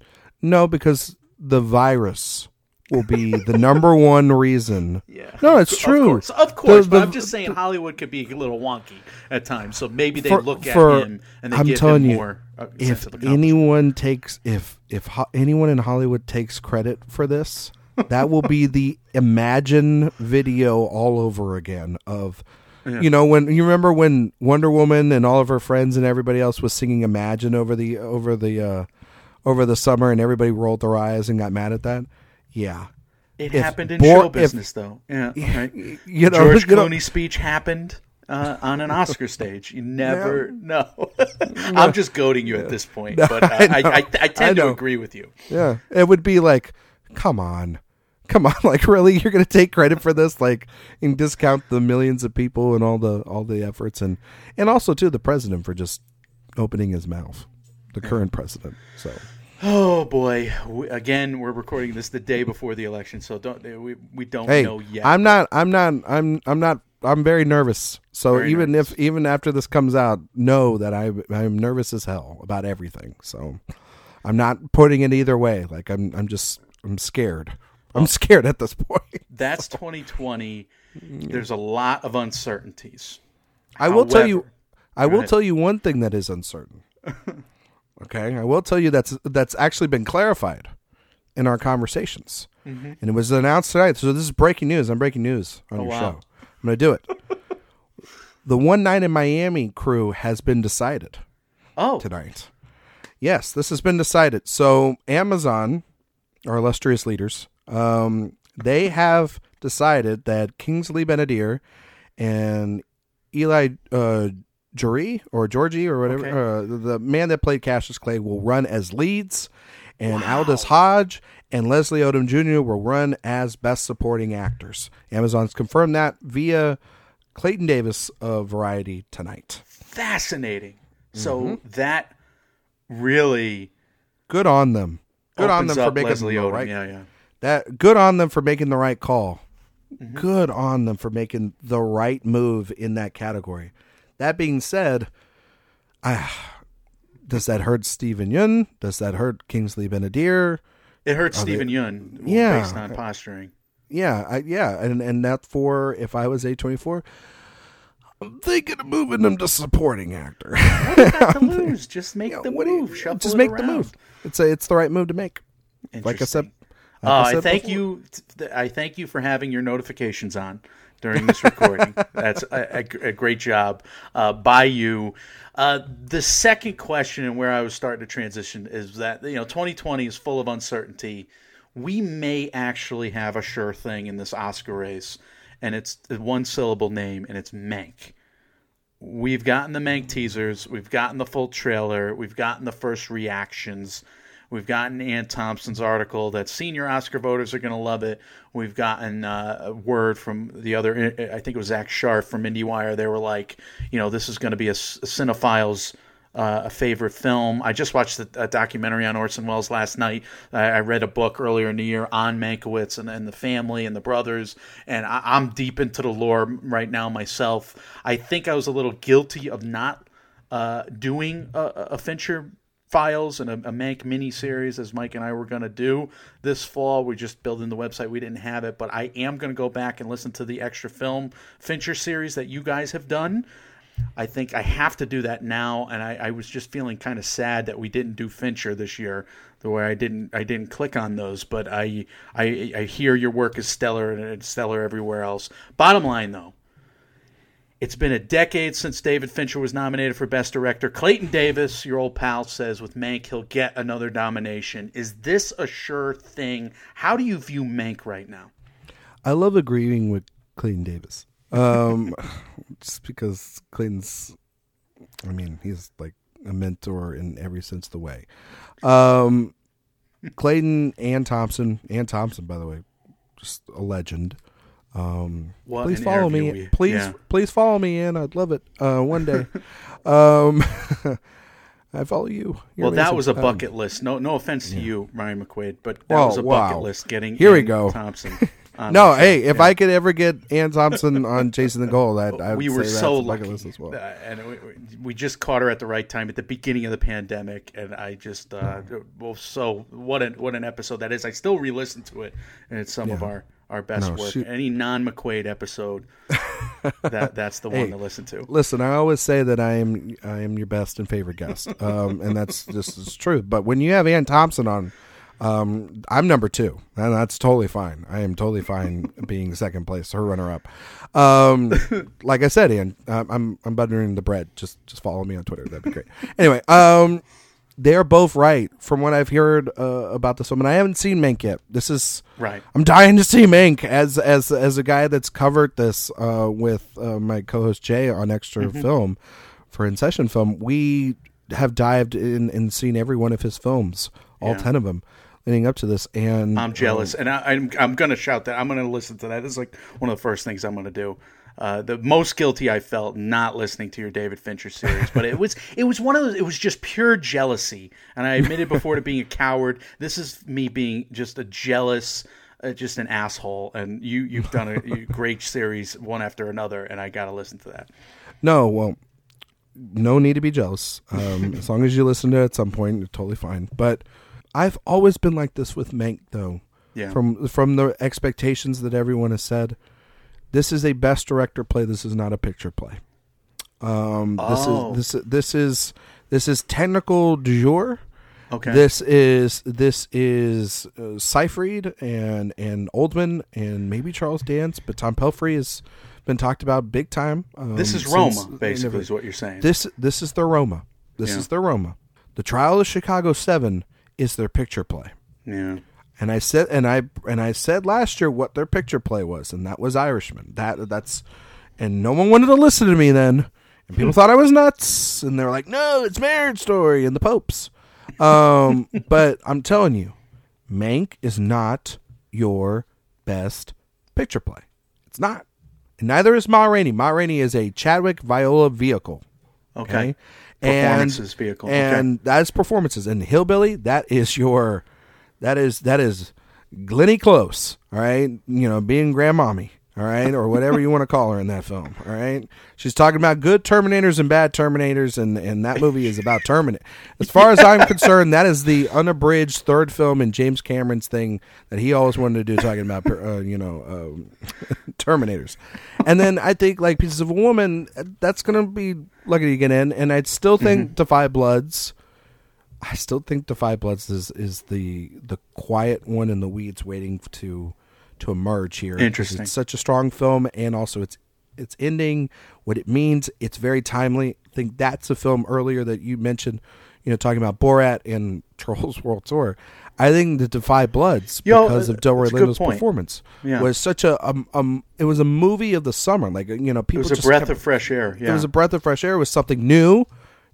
Speaker 6: No, because the virus will be the number [laughs] one reason.
Speaker 5: Yeah.
Speaker 6: No, it's true.
Speaker 5: Of course, of course
Speaker 6: The-
Speaker 5: but
Speaker 6: the-
Speaker 5: I'm just saying Hollywood could be a little wonky at times. So maybe they
Speaker 6: For-
Speaker 5: look at
Speaker 6: for-
Speaker 5: him and they
Speaker 6: I'm
Speaker 5: give
Speaker 6: telling
Speaker 5: him
Speaker 6: you,
Speaker 5: more uh,
Speaker 6: if anyone takes if if ho- anyone in Hollywood takes credit for this, that will be the Imagine video all over again of [laughs] you know when you remember when Wonder Woman and all of her friends and everybody else was singing Imagine over the over the uh over the summer and everybody rolled their eyes and got mad at that. Yeah.
Speaker 5: It
Speaker 6: if
Speaker 5: happened in
Speaker 6: Bor-
Speaker 5: show
Speaker 6: if-
Speaker 5: business, though. Yeah, right. [laughs]
Speaker 6: You know,
Speaker 5: George [laughs]
Speaker 6: you
Speaker 5: Clooney's speech happened uh, on an Oscar stage. You [laughs] never know. I'm just goading you at this point, but uh,
Speaker 6: I
Speaker 5: I. I, I, tend to agree with you.
Speaker 6: Yeah, it would be like, come on, come on, like really, you're gonna take credit for this, like, and discount the millions of people and all the all the efforts, and and also too the president for just opening his mouth, the current president. So
Speaker 5: Oh boy! We, again, we're recording this the day before the election, so don't eh, we? We don't
Speaker 6: hey,
Speaker 5: know yet.
Speaker 6: I'm not, I'm not, I'm I'm not. I'm very nervous. So
Speaker 5: Very
Speaker 6: even
Speaker 5: nervous.
Speaker 6: if even after this comes out, know that I I'm nervous as hell about everything. So I'm not putting it either way. Like I'm I'm just I'm scared. I'm oh. scared at this [laughs] point.
Speaker 5: That's 2020. There's a lot of uncertainties.
Speaker 6: I will tell you. I will
Speaker 5: ahead.
Speaker 6: tell you one thing that is uncertain. [laughs] okay, I will tell you that's that's actually been clarified in our conversations,
Speaker 5: Mm-hmm.
Speaker 6: and it was announced tonight. So this is breaking news. I'm breaking news on
Speaker 5: Oh,
Speaker 6: your
Speaker 5: wow.
Speaker 6: show. I'm going to do it. [laughs] the one night in Miami crew has been decided
Speaker 5: Oh,
Speaker 6: tonight. Yes, this has been decided. So Amazon, our illustrious leaders, um, they have decided that Kingsley Ben-Adir and Eli uh, Jury or Georgie or whatever,
Speaker 5: Okay.
Speaker 6: uh, the man that played Cassius Clay will run as leads, and Aldis Hodge and Leslie Odom Jr. will run as best supporting actors. Amazon's confirmed that via Clayton Davis of Variety tonight.
Speaker 5: fascinating. So
Speaker 6: Mm-hmm.
Speaker 5: that really
Speaker 6: Good on them. Good on them for making
Speaker 5: Leslie
Speaker 6: the
Speaker 5: Odom.
Speaker 6: right
Speaker 5: Yeah, yeah.
Speaker 6: that good on them for making the right call.
Speaker 5: Mm-hmm.
Speaker 6: Good on them for making the right move in that category. That being said, does that hurt Steven Yeun? Does that hurt Kingsley Ben-Adir?
Speaker 5: It hurts Steven Yeun,
Speaker 6: Yeah.
Speaker 5: based on posturing.
Speaker 6: yeah, I, yeah, and and that for if I was A twenty four, I'm thinking of moving them to supporting actor.
Speaker 5: Got to [laughs] lose. Just make
Speaker 6: Yeah,
Speaker 5: the
Speaker 6: you-
Speaker 5: move. Shuffle
Speaker 6: just make the move. It's a, it's the right move to make. Like I said, like
Speaker 5: Uh,
Speaker 6: I
Speaker 5: I thank
Speaker 6: before.
Speaker 5: you. I thank you for having your notifications on during this recording. [laughs] That's a, a, a great job uh, by you. Uh, the second question, and where I was starting to transition, is that you know 2020 is full of uncertainty. We may actually have a sure thing in this Oscar race, and it's one syllable name, and it's Mank. We've gotten the Mank teasers. We've gotten the full trailer. We've gotten the first reactions. We've gotten Anne Thompson's article that senior Oscar voters are going to love it. We've gotten uh, a word from the other, I think it was Zack Sharf from IndieWire. They were like, you know, this is going to be a cinephile's uh, a favorite film. I just watched a, a documentary on Orson Welles last night. I, I read a book earlier in the year on Mankiewicz and, and the family and the brothers, and I, I'm deep into the lore right now myself. I think I was a little guilty of not uh, doing a, a Fincher files and a, a Mank mini series as Mike and I were going to do this fall. We're just building the website. We didn't have it, but I am going to go back and listen to the extra film Fincher series that you guys have done. I think I have to do that now, and I, I was just feeling kind of sad that we didn't do Fincher this year. The way I didn't, I didn't click on those, but I, I, I hear your work is stellar and it's stellar everywhere else. Bottom line, though, it's been a decade since David Fincher was nominated for Best Director. Clayton Davis, your old pal, says with Mank he'll get another nomination. Is this a sure thing? How do you view Mank right now?
Speaker 6: I love agreeing with Clayton Davis. Um, [laughs] just because Clayton's, I mean, he's like a mentor in every sense of the way. Um, Clayton and Thompson, and Thompson, by the way, just a legend. Um,
Speaker 5: What
Speaker 6: please follow me.
Speaker 5: we-
Speaker 6: please,
Speaker 5: yeah.
Speaker 6: please follow me, and I'd love it. Uh, one day. [laughs] um, [laughs] I follow you. You're
Speaker 5: well, that was a
Speaker 6: Um,
Speaker 5: bucket list. No, no offense to you, Ryan McQuade, but that was a bucket list. Getting
Speaker 6: Here we go.
Speaker 5: Thompson. [laughs]
Speaker 6: No, hey, if
Speaker 5: Yeah.
Speaker 6: I could ever get Anne Thompson on Chasing the Goal, that I would
Speaker 5: we were
Speaker 6: say that's
Speaker 5: so
Speaker 6: a
Speaker 5: lucky,
Speaker 6: list as well.
Speaker 5: Uh, and we, we just caught her at the right time at the beginning of the pandemic, and I just uh, well, so what an what an episode that is. I still re-listen to it, and it's some of our our best
Speaker 6: No,
Speaker 5: work.
Speaker 6: shoot.
Speaker 5: Any non McQuade episode, that that's the [laughs]
Speaker 6: Hey,
Speaker 5: one to listen to.
Speaker 6: Listen, I always say that I am I am your best and favorite guest, um, and that's [laughs] just is true. But when you have Anne Thompson on, um, I'm number two, and that's totally fine. I am totally fine [laughs] being second place, her runner up. Um, like I said, Anne, I'm I'm, I'm buttering the bread. Just just follow me on Twitter. That'd be great. Anyway, um, they're both right from what I've heard uh, about this woman. I haven't seen Mank yet. This is
Speaker 5: Right.
Speaker 6: I'm dying to see Mank as as as a guy that's covered this uh, with uh, my co-host Jay on Extra
Speaker 5: Mm-hmm.
Speaker 6: Film for In Session Film. We have dived in and seen every one of his films, all
Speaker 5: Yeah.
Speaker 6: ten of them, leading up to this. And
Speaker 5: I'm jealous, and I, I'm I'm gonna shout that. I'm gonna listen to that. It's like one of the first things I'm gonna do. Uh, the most guilty I felt not listening to your David Fincher series, but it was it was one of those. It was just pure jealousy, and I admitted before to being a coward. This is me being just a jealous, uh, just an asshole. And you you've done a you- great series one after another, and I gotta listen to that.
Speaker 6: no, well, no need to be jealous. Um, as long as you listen to it at some point, you're totally fine. But I've always been like this with Mank, though.
Speaker 5: Yeah.
Speaker 6: From from the expectations that everyone has said, this is a best director play. This is not a picture play. Um,
Speaker 5: Oh.
Speaker 6: this is this this is this is technical du jour.
Speaker 5: Okay.
Speaker 6: This is this is uh, Seyfried and and Oldman and maybe Charles Dance, but Tom Pelphrey has been talked about big time. Um,
Speaker 5: this is
Speaker 6: since-
Speaker 5: Roma, basically,
Speaker 6: never-
Speaker 5: is what you're saying.
Speaker 6: this this is their Roma. This
Speaker 5: Yeah.
Speaker 6: is their Roma. The Trial of Chicago Seven is their picture play.
Speaker 5: yeah.
Speaker 6: And I said and I and I said last year what their picture play was, and that was Irishman. That that's and no one wanted to listen to me then. And people thought I was nuts, and they were like, "No, it's Marriage Story and the Popes." Um, [laughs] but I'm telling you, Mank is not your best picture play. It's not, and neither is Ma Rainey. Ma Rainey is a Chadwick Viola vehicle.
Speaker 5: Okay.
Speaker 6: And-
Speaker 5: Performances vehicle. Okay.
Speaker 6: and that's performances. And Hillbilly, that is your, that is that is Glenny Close. All right, you know, being grandmommy. All right, or whatever you want to call her in that film. All right, she's talking about good Terminators and bad Terminators, and and that movie is about Terminator. As far as I'm concerned, that is the unabridged third film in James Cameron's thing that he always wanted to do, talking about uh, you know um, [laughs] Terminators. And then I think like Pieces of a Woman, that's gonna be lucky to get in, and I'd still think Da 5 Bloods. I still think Da 5 Bloods is is the the quiet one in the weeds, waiting to to emerge here.
Speaker 5: Interesting.
Speaker 6: It's such a strong film, and also it's its ending, what it means. It's very timely. I think that's a film earlier that you mentioned. You know, talking about Borat and [laughs] Trolls World Tour. I think the Da 5
Speaker 5: Bloods
Speaker 6: because
Speaker 5: uh,
Speaker 6: of Delroy
Speaker 5: that's
Speaker 6: Lindo's performance
Speaker 5: Yeah.
Speaker 6: was such a um, um it was a movie of the summer. Like you know,
Speaker 5: It
Speaker 6: people
Speaker 5: was a breath
Speaker 6: kept-
Speaker 5: of fresh air. Yeah.
Speaker 6: it was a breath of fresh air. It was something new.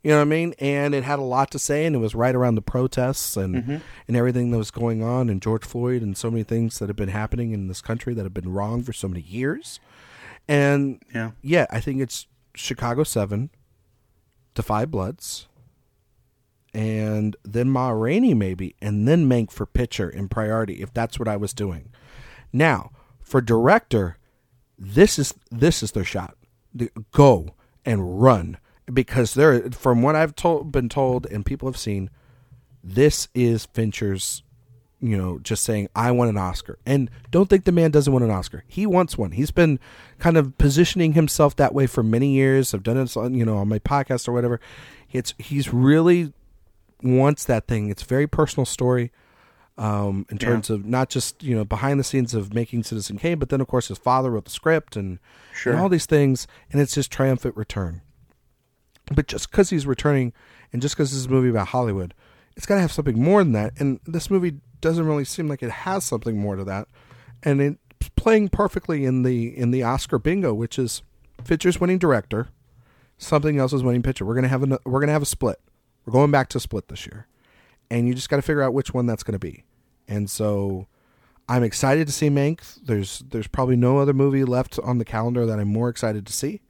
Speaker 6: You know what I mean? And it had a lot to say, and it was right around the protests and
Speaker 5: Mm-hmm.
Speaker 6: and everything that was going on, and George Floyd, and so many things that have been happening in this country that have been wrong for so many years. And
Speaker 5: yeah.
Speaker 6: yeah, I think it's Chicago Seven, Da 5 Bloods, and then Ma Rainey maybe, and then Mank for picture in priority if that's what I was doing. Now for director, this is this is their shot. The- Go and run because they're from what I've told been told and people have seen, this is Fincher's you know, just saying I want an Oscar. And don't think the man doesn't want an Oscar. He wants one. He's been kind of positioning himself that way for many years. I've done it on, you know, on my podcast or whatever. It's he's really wants that thing. It's a very personal story. Um, in
Speaker 5: Yeah.
Speaker 6: terms of not just you know behind the scenes of making Citizen Kane, but then of course his father wrote the script and,
Speaker 5: Sure.
Speaker 6: and all these things, and it's his triumphant return. But just because he's returning, and just because this is a movie about Hollywood, it's got to have something more than that. And this movie doesn't really seem like it has something more to that. And it's playing perfectly in the in the Oscar bingo, which is Fincher's winning director, something else is winning picture. We're gonna have a we're gonna have a split. We're going back to split this year, and you just got to figure out which one that's to be. And so, I'm excited to see Mank. There's there's probably no other movie left on the calendar that I'm more excited to see.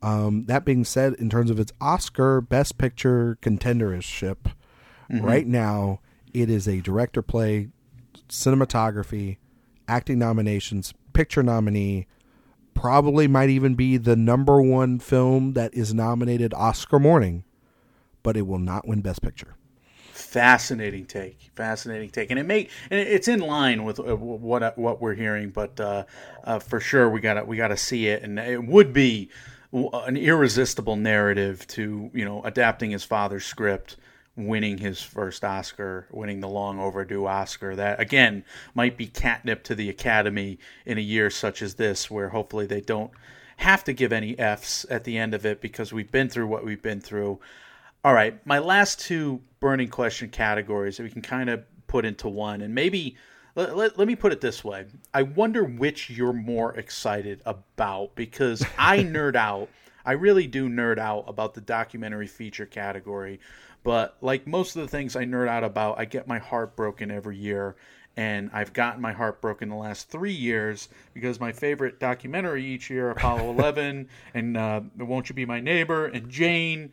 Speaker 6: Um, that being said, in terms of its Oscar Best Picture contendership, right now it is a director play, cinematography, acting nominations, picture nominee. Probably might even be the number one film that is nominated Oscar morning, but it will not win Best Picture.
Speaker 5: Fascinating take, fascinating take, and it make and it's in line with uh, what what we're hearing, but uh, uh, for sure we got to we got to see it, and it would be an irresistible narrative to you know adapting his father's script, winning his first Oscar, winning the long overdue Oscar. That again might be catnip to the Academy in a year such as this, where hopefully they don't have to give any Fs at the end of it because we've been through what we've been through. All right, my last two burning question categories that we can kind of put into one, and maybe let, let, let me put it this way: I wonder which you're more excited about because I [laughs] nerd out. I really do nerd out about the documentary feature category, but like most of the things I nerd out about, I get my heart broken every year. And I've gotten my heart broken the last three years because my favorite documentary each year, Apollo [laughs] 11 and uh, Won't You Be My Neighbor and Jane,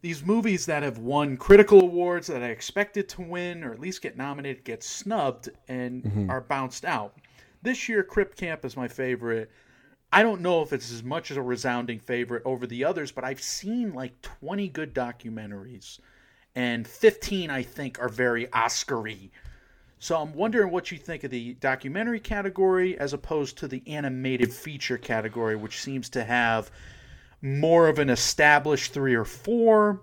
Speaker 5: these movies that have won critical awards that I expected to win or at least get nominated get snubbed and mm-hmm. are bounced out. This year, Crip Camp is my favorite. I don't know if it's as much as a resounding favorite over the others, but I've seen like 20 good documentaries, and 15 I think are very Oscar-y. So I'm wondering what you think of the documentary category as opposed to the animated feature category, which seems to have more of an established three or four,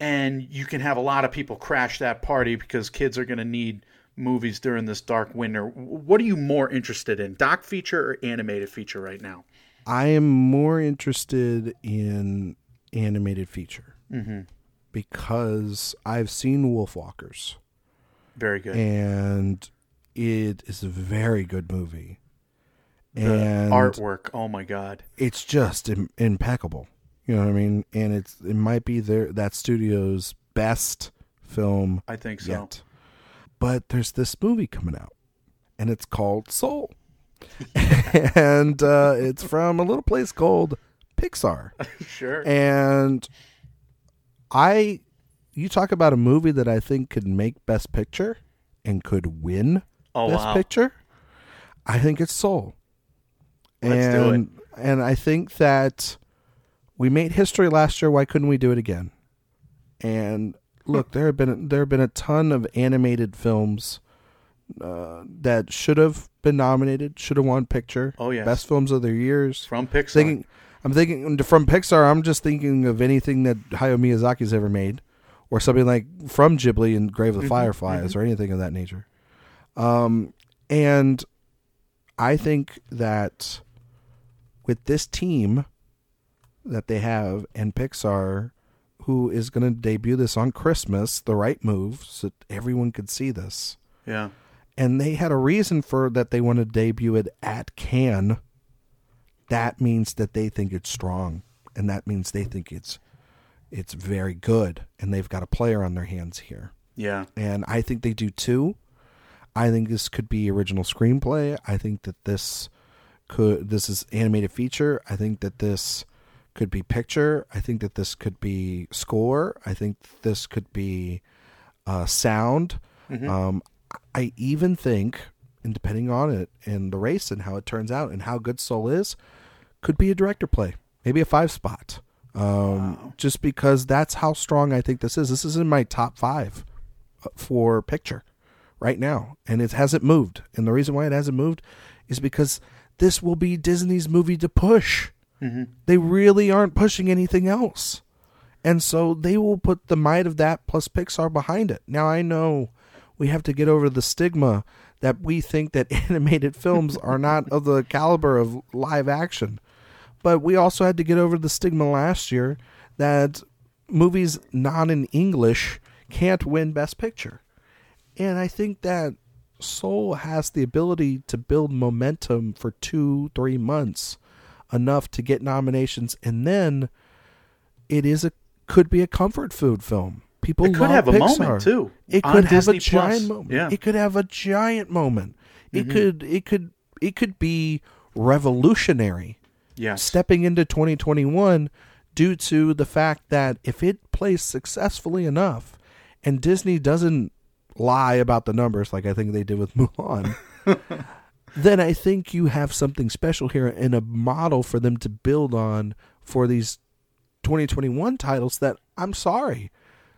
Speaker 5: and you can have a lot of people crash that party because kids are going to need movies during this dark winter. What are you more interested in, doc feature or animated feature right now?
Speaker 6: I am more interested in animated feature mm-hmm. because I've seen Wolfwalkers
Speaker 5: Very good.
Speaker 6: and it is a very good movie. And
Speaker 5: artwork, oh my god.
Speaker 6: it's just Im- impeccable. You know what I mean? And it's it might be their that studio's best film
Speaker 5: I think so.
Speaker 6: yet. But there's this movie coming out, and it's called Soul, [laughs] and uh, it's from a little place called Pixar. [laughs]
Speaker 5: Sure.
Speaker 6: And I, you talk about a movie that I think could make Best Picture and could win
Speaker 5: oh
Speaker 6: Best
Speaker 5: wow.
Speaker 6: Picture. I think it's Soul.
Speaker 5: Let's do
Speaker 6: and and I think that we made history last year. Why couldn't we do it again? And look, there have been there have been a ton of animated films uh, that should have been nominated, should have won picture.
Speaker 5: Oh, yes.
Speaker 6: best films of their years.
Speaker 5: From Pixar.
Speaker 6: Thinking, I'm thinking from Pixar. I'm just thinking of anything that Hayao Miyazaki's ever made, or something like from Ghibli and Grave of the Fireflies, or anything of that nature. Um, and I think that with this team that they have and Pixar, who is going to debut this on Christmas, the right move, so that everyone could see this.
Speaker 5: yeah.
Speaker 6: And they had a reason for that they want to debut it at Cannes. That means that they think it's strong, and that means they think it's it's very good, and they've got a player on their hands here
Speaker 5: Yeah.
Speaker 6: and I think they do too. I think this could be original screenplay. I think that this could this is animated feature. I think that this could be picture. I think that this could be score. I think this could be uh, sound. Um, I even think, and depending on it and the race and how it turns out and how good Soul is, could be a director play, maybe a five spot. Um, Just because that's how strong I think this is. This is in my top five uh, for picture right now, and it hasn't moved. And the reason why it hasn't moved is because this will be Disney's movie to push. Mm-hmm. They really aren't pushing anything else. And so they will put the might of that plus Pixar behind it. Now I know we have to get over the stigma that we think that [laughs] animated films are not of the caliber of live action. But we also had to get over the stigma last year that movies not in English can't win Best Picture. And I think that Soul has the ability to build momentum for two, three months enough to get nominations, and then it is a could be a comfort food film. People
Speaker 5: It could have a moment, too,
Speaker 6: It could have
Speaker 5: Disney
Speaker 6: a giant
Speaker 5: Plus.
Speaker 6: moment.
Speaker 5: Yeah. Mm-hmm.
Speaker 6: It could have a giant moment. It could it could it could be revolutionary
Speaker 5: Yes.
Speaker 6: stepping into 2021 due to the fact that if it plays successfully enough and Disney doesn't lie about the numbers like I think they did with [laughs] Mulan, then I think you have something special here and a model for them to build on for these 2021 titles that I'm sorry,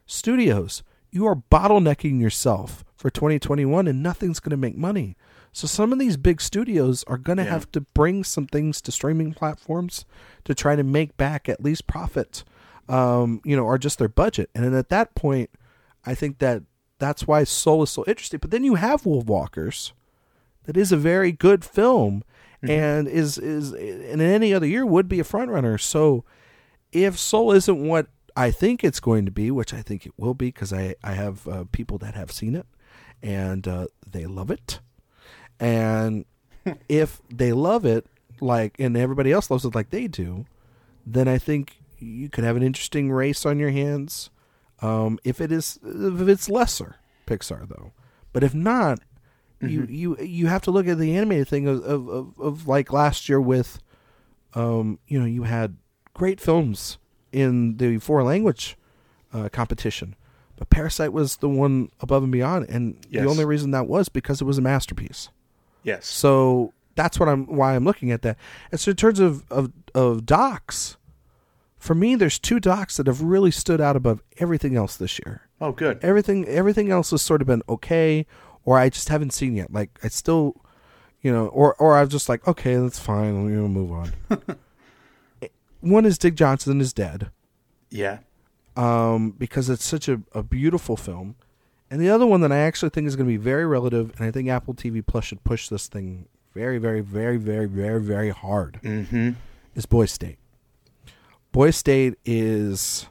Speaker 6: studios, you are bottlenecking yourself for 2021 and nothing's going to make money. So some of these big studios are going to
Speaker 5: Yeah.
Speaker 6: have to bring some things to streaming platforms to try to make back at least profit, um, you know, or just their budget. And then at that point, I think that that's why Soul is so interesting. But then you have Wolf Walkers, that is a very good film, and is is in any other year would be a front runner. So if Soul isn't what I think it's going to be, which I think it will be, because I I have uh, people that have seen it and uh, they love it, and [laughs] if they love it like and everybody else loves it like they do, then I think you could have an interesting race on your hands. Um, if it is if it's lesser Pixar though, but if not, you you you have to look at the animated thing of of, of, of like last year with, um, you know, you had great films in the foreign language uh, competition, but Parasite was the one above and beyond, and
Speaker 5: Yes.
Speaker 6: the only reason that was because it was a masterpiece.
Speaker 5: yes.
Speaker 6: So that's what I'm why I'm looking at that. And so in terms of of, of docs, for me, there's two docs that have really stood out above everything else this year.
Speaker 5: Oh, good.
Speaker 6: Everything everything else has sort of been okay, or I just haven't seen yet. Like I still, you know, or or I'm just like okay, that's fine. We'll move on. [laughs] One is Dick Johnson is dead
Speaker 5: Yeah.
Speaker 6: um, because it's such a, a beautiful film. And the other one that I actually think is going to be very relative, and I think Apple TV Plus should push this thing very, very, very, very, very, very hard,
Speaker 5: Mm-hmm.
Speaker 6: is Boys State. Boys State is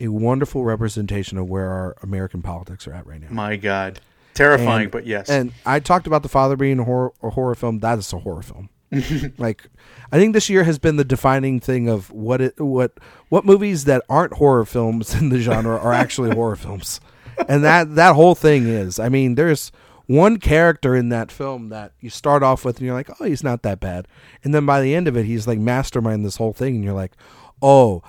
Speaker 6: a wonderful representation of where our American politics are at right now.
Speaker 5: My God. Terrifying,
Speaker 6: And-
Speaker 5: but yes.
Speaker 6: And I talked about the father being a horror, a horror film. That is a horror film. [laughs] like, I think this year has been the defining thing of what it what what movies that aren't horror films in the genre are actually [laughs] horror films, and that that whole thing is. I mean, there's one character in that film that you start off with, and you're like, oh, he's not that bad, and then by the end of it, he's like mastermind this whole thing, and you're like, oh,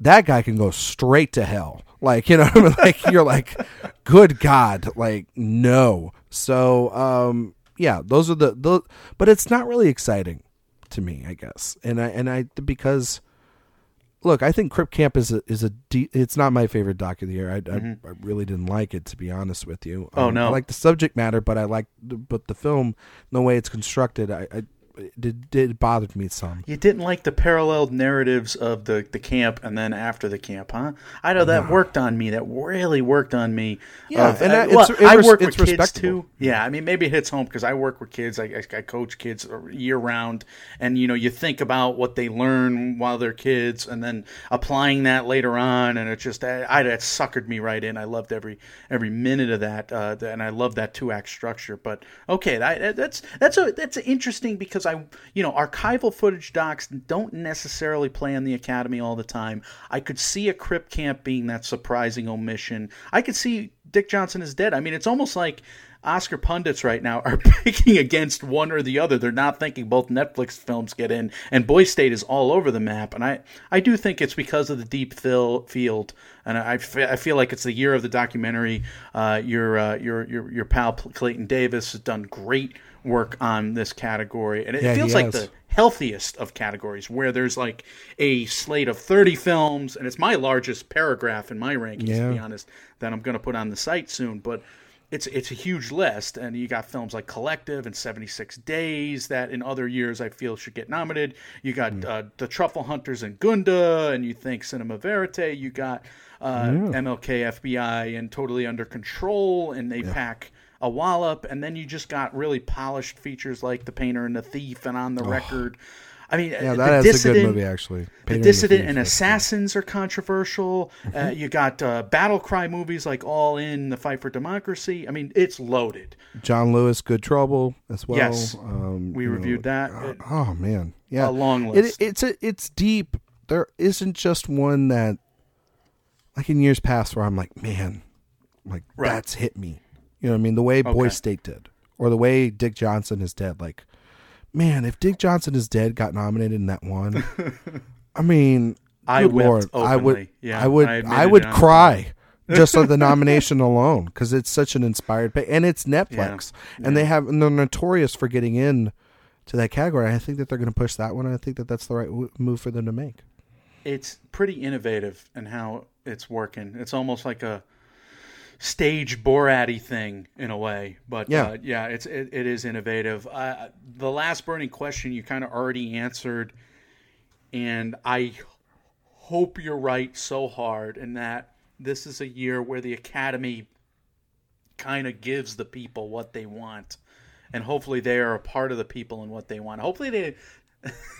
Speaker 6: that guy can go straight to hell. Like, you know, I mean? [laughs] like you're like, good God, like no. So, um, yeah, those are the, the but it's not really exciting. to me, I guess. And I and I because look, I think Crip Camp is a is a de- it's not my favorite doc of the year. I, I, I really didn't like it to be honest with you.
Speaker 5: Mm-hmm. Oh,
Speaker 6: Um,
Speaker 5: no.
Speaker 6: I like the subject matter, but I like the, but the film, the way it's constructed, I, I it did, did bother me some.
Speaker 5: You didn't like the paralleled narratives of the, the camp and then after the camp, huh? I know that worked on me. That really worked on me.
Speaker 6: Yeah,
Speaker 5: Of-
Speaker 6: and
Speaker 5: I, well,
Speaker 6: it's- it
Speaker 5: I work
Speaker 6: it's
Speaker 5: with kids too. Yeah, I mean, maybe it hits home because I work with kids. I, I, I coach kids year round, and you know, you think about what they learn while they're kids, and then applying that later on, and it just I, I that suckered me right in. I loved every every minute of that, uh, and I love that two act structure. But okay, that, that's that's a that's interesting because I you know archival footage docs don't necessarily play on the Academy all the time. I could see a Crip Camp being that surprising omission. I could see Dick Johnson is dead. I mean, it's almost like Oscar pundits right now are [laughs] picking against one or the other. They're not thinking both Netflix films get in, and Boys State is all over the map. And I, I do think it's because of the deep fill, field, and I, I feel like it's the year of the documentary. Uh, your, uh, your, your, your pal Clayton Davis has done great work on this category, and it
Speaker 6: Yeah,
Speaker 5: feels like the healthiest of categories where there's like a slate of 30 films and it's my largest paragraph in my rankings to be honest that i'm going to put on the site soon but it's it's a huge list and you got films like collective and 76 days that in other years i feel should get nominated. You got
Speaker 6: Hmm.
Speaker 5: uh, the truffle hunters and gunda and you think cinema verite. You got uh, mlk fbi and totally under control and they pack a wallop, and then you just got really polished features like The Painter and the Thief and On the Record. I mean,
Speaker 6: Yeah,
Speaker 5: uh,
Speaker 6: that is a good
Speaker 5: Dissident,
Speaker 6: movie actually. Painter
Speaker 5: The
Speaker 6: and the
Speaker 5: Dissident and Assassins are controversial.
Speaker 6: Mm-hmm.
Speaker 5: Uh, you got uh, battle cry movies like All In, The Fight for Democracy. I mean, it's loaded.
Speaker 6: John Lewis, Good Trouble as well.
Speaker 5: Yes.
Speaker 6: um,
Speaker 5: We
Speaker 6: you know,
Speaker 5: reviewed that.
Speaker 6: uh, oh man, yeah,
Speaker 5: A long
Speaker 6: It,
Speaker 5: list.
Speaker 6: it's a, it's deep. There isn't just one that, like in years past, where I'm like, man, like
Speaker 5: Right.
Speaker 6: that's hit me. You know what I mean? The way
Speaker 5: Boys
Speaker 6: State did, or the way Dick Johnson is dead. Like, man, if Dick Johnson is dead got nominated in that one, [laughs] I mean,
Speaker 5: I
Speaker 6: Lord, I would.
Speaker 5: Yeah,
Speaker 6: I would,
Speaker 5: I
Speaker 6: I, would cry [laughs] just on the nomination alone because it's such an inspired, pa- and it's Netflix, and they have, and they're notorious for getting in to that category. I think that they're going to push that one. I think that that's the right w- move for them to make.
Speaker 5: it's pretty innovative in how it's working. It's almost like a stage Borat thing in a way, but
Speaker 6: Yeah.
Speaker 5: uh, yeah, it's it, it is innovative. Uh, the last burning question you kind of already answered, and I hope you're right so hard in that this is a year where the Academy kind of gives the people what they want, and hopefully they are a part of the people and what they want. Hopefully they.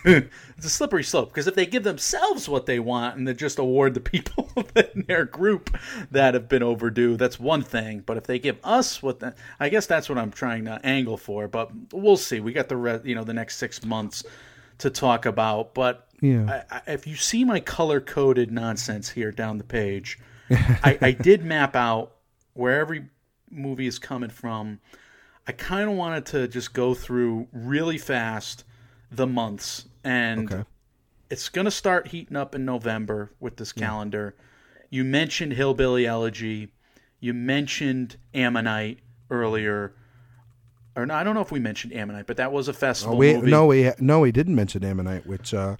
Speaker 5: It's a slippery slope because if they give themselves what they want and they just award the people [laughs] in their group that have been overdue, that's one thing. But if they give us what, the, I guess that's what I'm trying to angle for. But we'll see. We got the re- you know the next six months to talk about. But
Speaker 6: Yeah.
Speaker 5: I, I, if you see my color coded nonsense here down the page, I, I did map out where every movie is coming from. I kind of wanted to just go through really fast the months, and
Speaker 6: Okay.
Speaker 5: it's going to start heating up in November with this calendar. You mentioned Hillbilly Elegy. You mentioned Ammonite earlier. Or no, I don't know if we mentioned Ammonite, but that was a festival
Speaker 6: we
Speaker 5: movie.
Speaker 6: no, we no, we didn't mention Ammonite, which uh,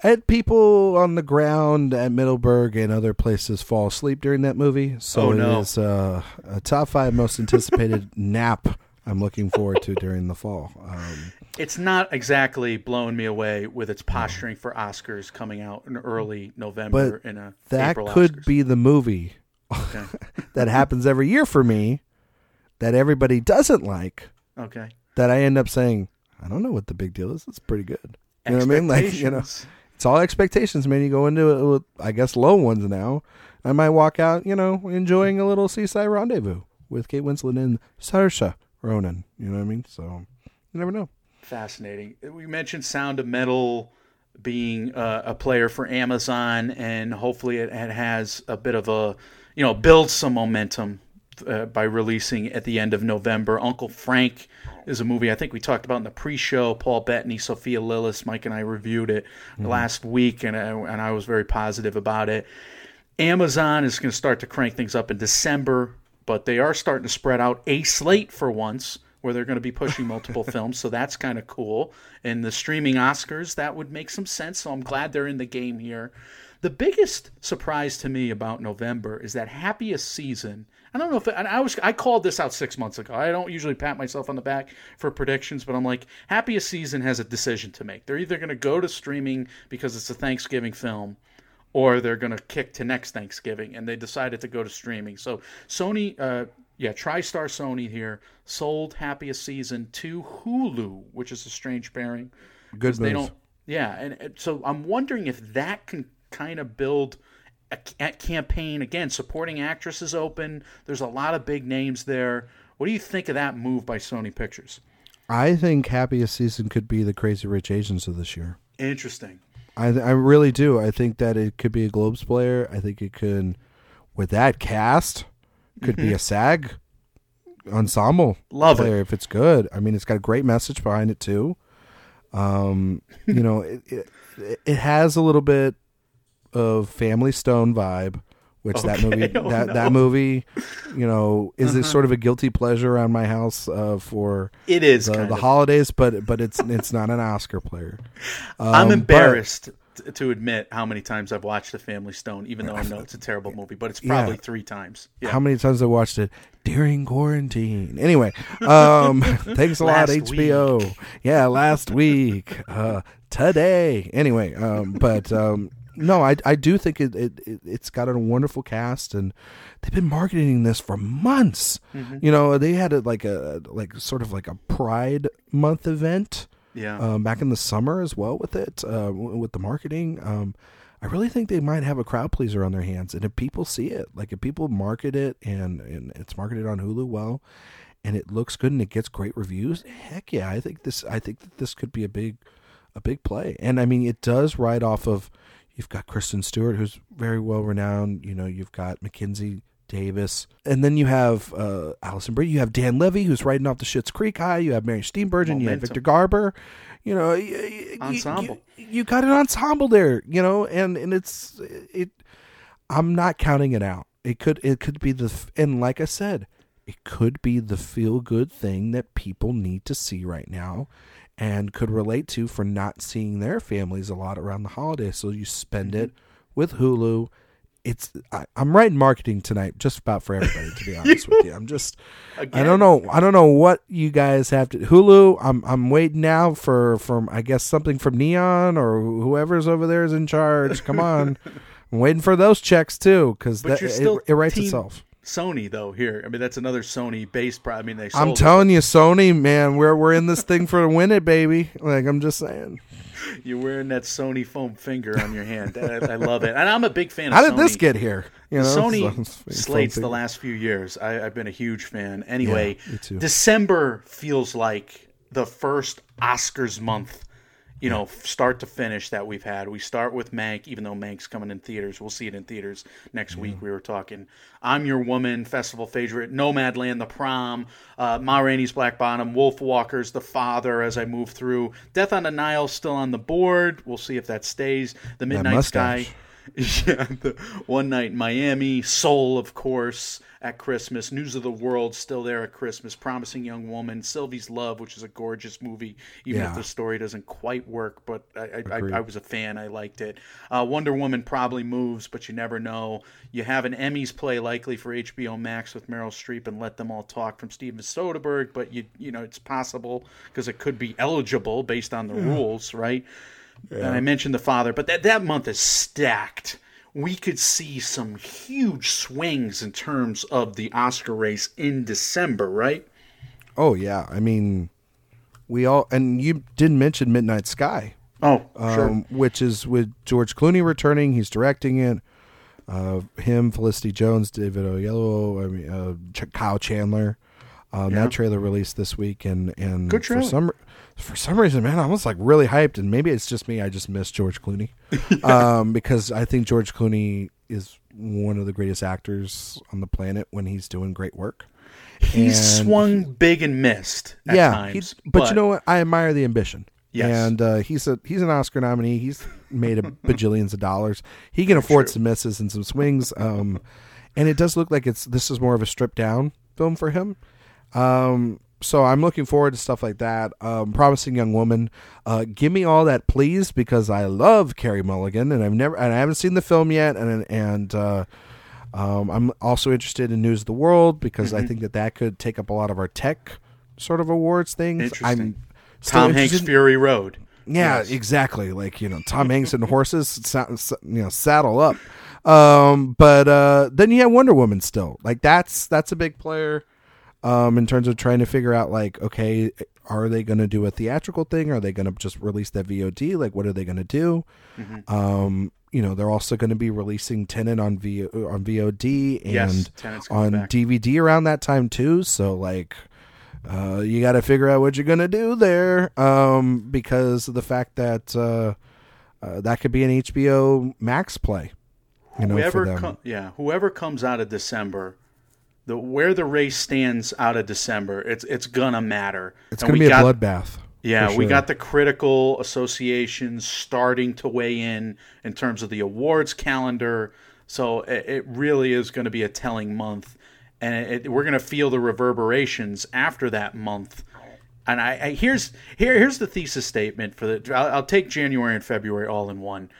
Speaker 6: had people on the ground at Middleburg and other places fall asleep during that movie. So
Speaker 5: Oh, no.
Speaker 6: it is uh, a top five most anticipated [laughs] nap. I'm looking forward to during the fall. Um,
Speaker 5: It's not exactly blowing me away with its posturing for Oscars coming out in early November
Speaker 6: but
Speaker 5: in a
Speaker 6: that
Speaker 5: April
Speaker 6: could
Speaker 5: Oscars.
Speaker 6: be the movie
Speaker 5: Okay. [laughs]
Speaker 6: that happens every year for me that everybody doesn't like.
Speaker 5: okay.
Speaker 6: That I end up saying, I don't know what the big deal is. It's pretty good. You know what I mean? Like you know, it's all expectations, man. You go into it with, I guess, low ones now. I might walk out, you know, enjoying a little seaside rendezvous with Kate Winslet and Saoirse Ronan. You know what I mean? So you never know.
Speaker 5: Fascinating. We mentioned Sound of Metal being uh, a player for Amazon, and hopefully it, it has a bit of a, you know, builds some momentum uh, by releasing at the end of November. Uncle Frank is a movie I think we talked about in the pre-show. Paul Bettany, Sophia Lillis, Mike and I reviewed it last week, and I, and I was very positive about it. Amazon is going to start to crank things up in December, but they are starting to spread out a slate for once, where they're going to be pushing multiple [laughs] films, so that's kind of cool. And the streaming Oscars, that would make some sense. So I'm glad they're in the game here. The biggest surprise to me about November is that happiest season. I don't know if I was I called this out six months ago. I don't usually pat myself on the back for predictions, but I'm like happiest season has a decision to make. They're either going to go to streaming because it's a Thanksgiving film, or they're going to kick to next Thanksgiving, and they decided to go to streaming. So Sony, uh, yeah, TriStar Sony here sold Happiest Season to Hulu, which is a strange pairing.
Speaker 6: Good
Speaker 5: they
Speaker 6: move.
Speaker 5: don't. Yeah, and, and so I'm wondering if that can kind of build a, a campaign again. Supporting actresses open. There's a lot of big names there. What do you think of that move by Sony Pictures?
Speaker 6: I think happiest season could be the Crazy Rich Asians of this year.
Speaker 5: Interesting.
Speaker 6: I I really do. I think that it could be a Globes player. I think it could, with that cast, could be a SAG ensemble
Speaker 5: Mm-hmm. Love it.
Speaker 6: player if it's good. I mean, it's got a great message behind it too. Um, you know, it, it it has a little bit of Family Stone vibe, which that movie [laughs]
Speaker 5: Oh,
Speaker 6: that
Speaker 5: no.
Speaker 6: that movie, you know, is this sort of a guilty pleasure around my house uh, for
Speaker 5: It is
Speaker 6: the, the holidays, but but it's it's not an Oscar player.
Speaker 5: I'm
Speaker 6: Um, but-
Speaker 5: embarrassed to admit how many times I've watched The Family Stone, even though I know it's a terrible movie, but it's probably
Speaker 6: Yeah.
Speaker 5: three times. Yeah.
Speaker 6: How many times I watched it during quarantine? Anyway, um, [laughs] thanks a lot, HBO. Yeah, last week, uh, today. Anyway, um, but um, no, I I do think it, it, it it's got a wonderful cast, and they've been marketing this for months. You know, they had a, like a like sort of like a Pride Month event
Speaker 5: yeah.
Speaker 6: um, back in the summer as well with it, uh, with the marketing. Um, I really think they might have a crowd pleaser on their hands, and if people see it, like if people market it and and it's marketed on Hulu well, and it looks good and it gets great reviews, heck yeah, I think this I think that this could be a big a big play, and I mean it does ride off of. You've got Kristen Stewart, who's very well renowned. You know, you've got Mackenzie Davis, and then you have uh, Alison Brie. You have Dan Levy, who's riding off the Schitt's Creek high. You have Mary Steenburgen. You have Victor Garber. You know,
Speaker 5: Ensemble.
Speaker 6: You, you got an ensemble there. You know, and and it's it. I'm not counting it out. It could it could be the and like I said, it could be the feel good thing that people need to see right now and could relate to for not seeing their families a lot around the holidays. So you spend it mm-hmm. with Hulu. It's I, I'm writing marketing tonight just about for everybody to be [laughs] honest with you. I'm just I don't know I don't know what you guys have to Hulu. I'm I'm waiting now for from I guess something from Neon or whoever's over there is in charge. Come on. [laughs] I'm waiting for those checks too because
Speaker 5: But
Speaker 6: that
Speaker 5: you're
Speaker 6: it, it writes
Speaker 5: team
Speaker 6: itself.
Speaker 5: Sony though here. I mean that's another Sony based. Pro- I mean they.
Speaker 6: I'm
Speaker 5: it.
Speaker 6: telling you, Sony, man, we're we're in this thing for to win it, baby. Like I'm just saying. [laughs]
Speaker 5: You're wearing that Sony foam finger on your hand. I, I love it, and I'm a big fan. of
Speaker 6: How did
Speaker 5: Sony.
Speaker 6: this get here? You know,
Speaker 5: Sony [laughs]
Speaker 6: so-
Speaker 5: slates the last few years. I, I've been a huge fan. Anyway,
Speaker 6: too.
Speaker 5: December feels like the first Oscars month, you know, start to finish that we've had. We start with Mank, even though Mank's coming in theaters. We'll see it in theaters next week. We were talking. I'm Your Woman, festival favorite, Nomadland, The Prom, uh, Ma Rainey's Black Bottom, Wolf Walkers, The Father. As I move through, Death on the Nile still on the board. We'll see if that stays. The Midnight Sky. [laughs] Yeah, the One Night in Miami, Soul, of course, at Christmas, News of the World, still there at Christmas, Promising Young Woman, Sylvie's Love, which is a gorgeous movie, even if the story doesn't quite work, but I, I, I, I was a fan, I liked it. Uh, Wonder Woman probably moves, but you never know. You have an Emmys play likely for HBO Max with Meryl Streep and Let Them All Talk from Steven Soderbergh, but you you know it's possible because it could be eligible based on the rules, right? And I mentioned the father, but that that month is stacked. We could see some huge swings in terms of the Oscar race in December, right?
Speaker 6: Oh yeah, I mean, we all and you didn't mention Midnight Sky,
Speaker 5: Oh,
Speaker 6: um, which is with George Clooney returning. He's directing it. Uh, him, Felicity Jones, David Oyelowo, I mean, uh, Kyle Chandler. Um,
Speaker 5: Yeah.
Speaker 6: That trailer released this week, and and
Speaker 5: Good
Speaker 6: for some for some reason, man, I was like really hyped, and maybe it's just me. I just miss George Clooney, [laughs] um, because I think George Clooney is one of the greatest actors on the planet when he's doing great work.
Speaker 5: He's
Speaker 6: And
Speaker 5: swung big and missed at
Speaker 6: yeah,
Speaker 5: times.
Speaker 6: he's- but, you know what? I admire the ambition.
Speaker 5: Yes.
Speaker 6: and uh, he's a he's an Oscar nominee. He's made a bajillions of dollars. He can afford
Speaker 5: True.
Speaker 6: some misses and some swings. Um, and it does look like it's this is more of a stripped down film for him. Um, so I'm looking forward to stuff like that. Um, Promising Young Woman, uh, give me all that, please, because I love Carey Mulligan, and I've never, and I haven't seen the film yet, and and uh, um, I'm also interested in News of the World because
Speaker 5: Mm-hmm.
Speaker 6: I think that that could take up a lot of our tech sort of awards things.
Speaker 5: Interesting.
Speaker 6: I'm
Speaker 5: Tom Hanks Fury Road.
Speaker 6: yeah,
Speaker 5: Yes.
Speaker 6: exactly. Like you know, Tom Hanks and [laughs] horses, you know, saddle up. Um, but uh, then you have Wonder Woman still. Like that's that's a big player. Um, in terms of trying to figure out like, okay, are they going to do a theatrical thing? Are they going to just release that VOD? Like, what are they going to do?
Speaker 5: Mm-hmm.
Speaker 6: Um, you know, they're also going to be releasing Tenet on V on VOD and
Speaker 5: Yes,
Speaker 6: on
Speaker 5: back.
Speaker 6: DVD around that time too. So like, uh, you got to figure out what you're gonna do there, um, because of the fact that uh, uh, that could be an HBO Max play. You know,
Speaker 5: whoever com- yeah, whoever comes out of December, the where the race stands out of December, it's it's gonna matter.
Speaker 6: it's
Speaker 5: And
Speaker 6: gonna
Speaker 5: we
Speaker 6: be a
Speaker 5: got-
Speaker 6: bloodbath.
Speaker 5: Yeah,
Speaker 6: for
Speaker 5: we got the critical associations starting to weigh in in terms of the awards calendar. So it, it really is going to be a telling month, and it, we're going to feel the reverberations after that month. And I, I here's here here's the thesis statement for the. I'll, I'll take January and February all in one,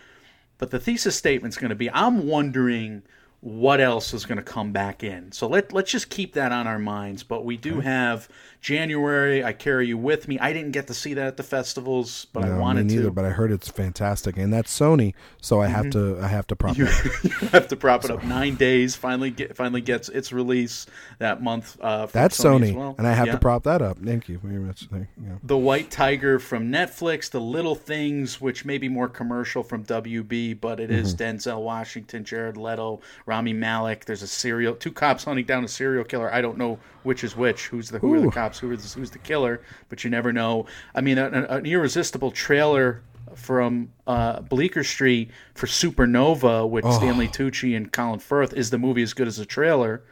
Speaker 5: but the thesis statement's going to be: I'm wondering what else is going to come back in. So let let's just keep that on our minds. But we do have January. I carry you with me. I didn't get to see that at the festivals, but I
Speaker 6: No,
Speaker 5: wanted
Speaker 6: me neither,
Speaker 5: to.
Speaker 6: but I heard it's fantastic, and that's Sony, so I have to I have to prop
Speaker 5: you,
Speaker 6: it. [laughs]
Speaker 5: you have to prop it up nine days. Finally, get finally gets its release that month. Uh,
Speaker 6: That's
Speaker 5: Sony,
Speaker 6: Sony,
Speaker 5: as well.
Speaker 6: and I have
Speaker 5: Yeah.
Speaker 6: to prop that up. Thank you very much. You.
Speaker 5: The White Tiger from Netflix, The Little Things, which may be more commercial from WB, but it is
Speaker 6: Mm-hmm.
Speaker 5: Denzel Washington, Jared Leto, Rami Malek. There's a serial, two cops hunting down a serial killer. I don't know which is which. Who's the who are the cops? Who is who's the killer? But you never know. I mean, an, an irresistible trailer from uh, Bleecker Street for Supernova with
Speaker 6: Oh.
Speaker 5: Stanley Tucci and Colin Firth. Is the movie as good as the trailer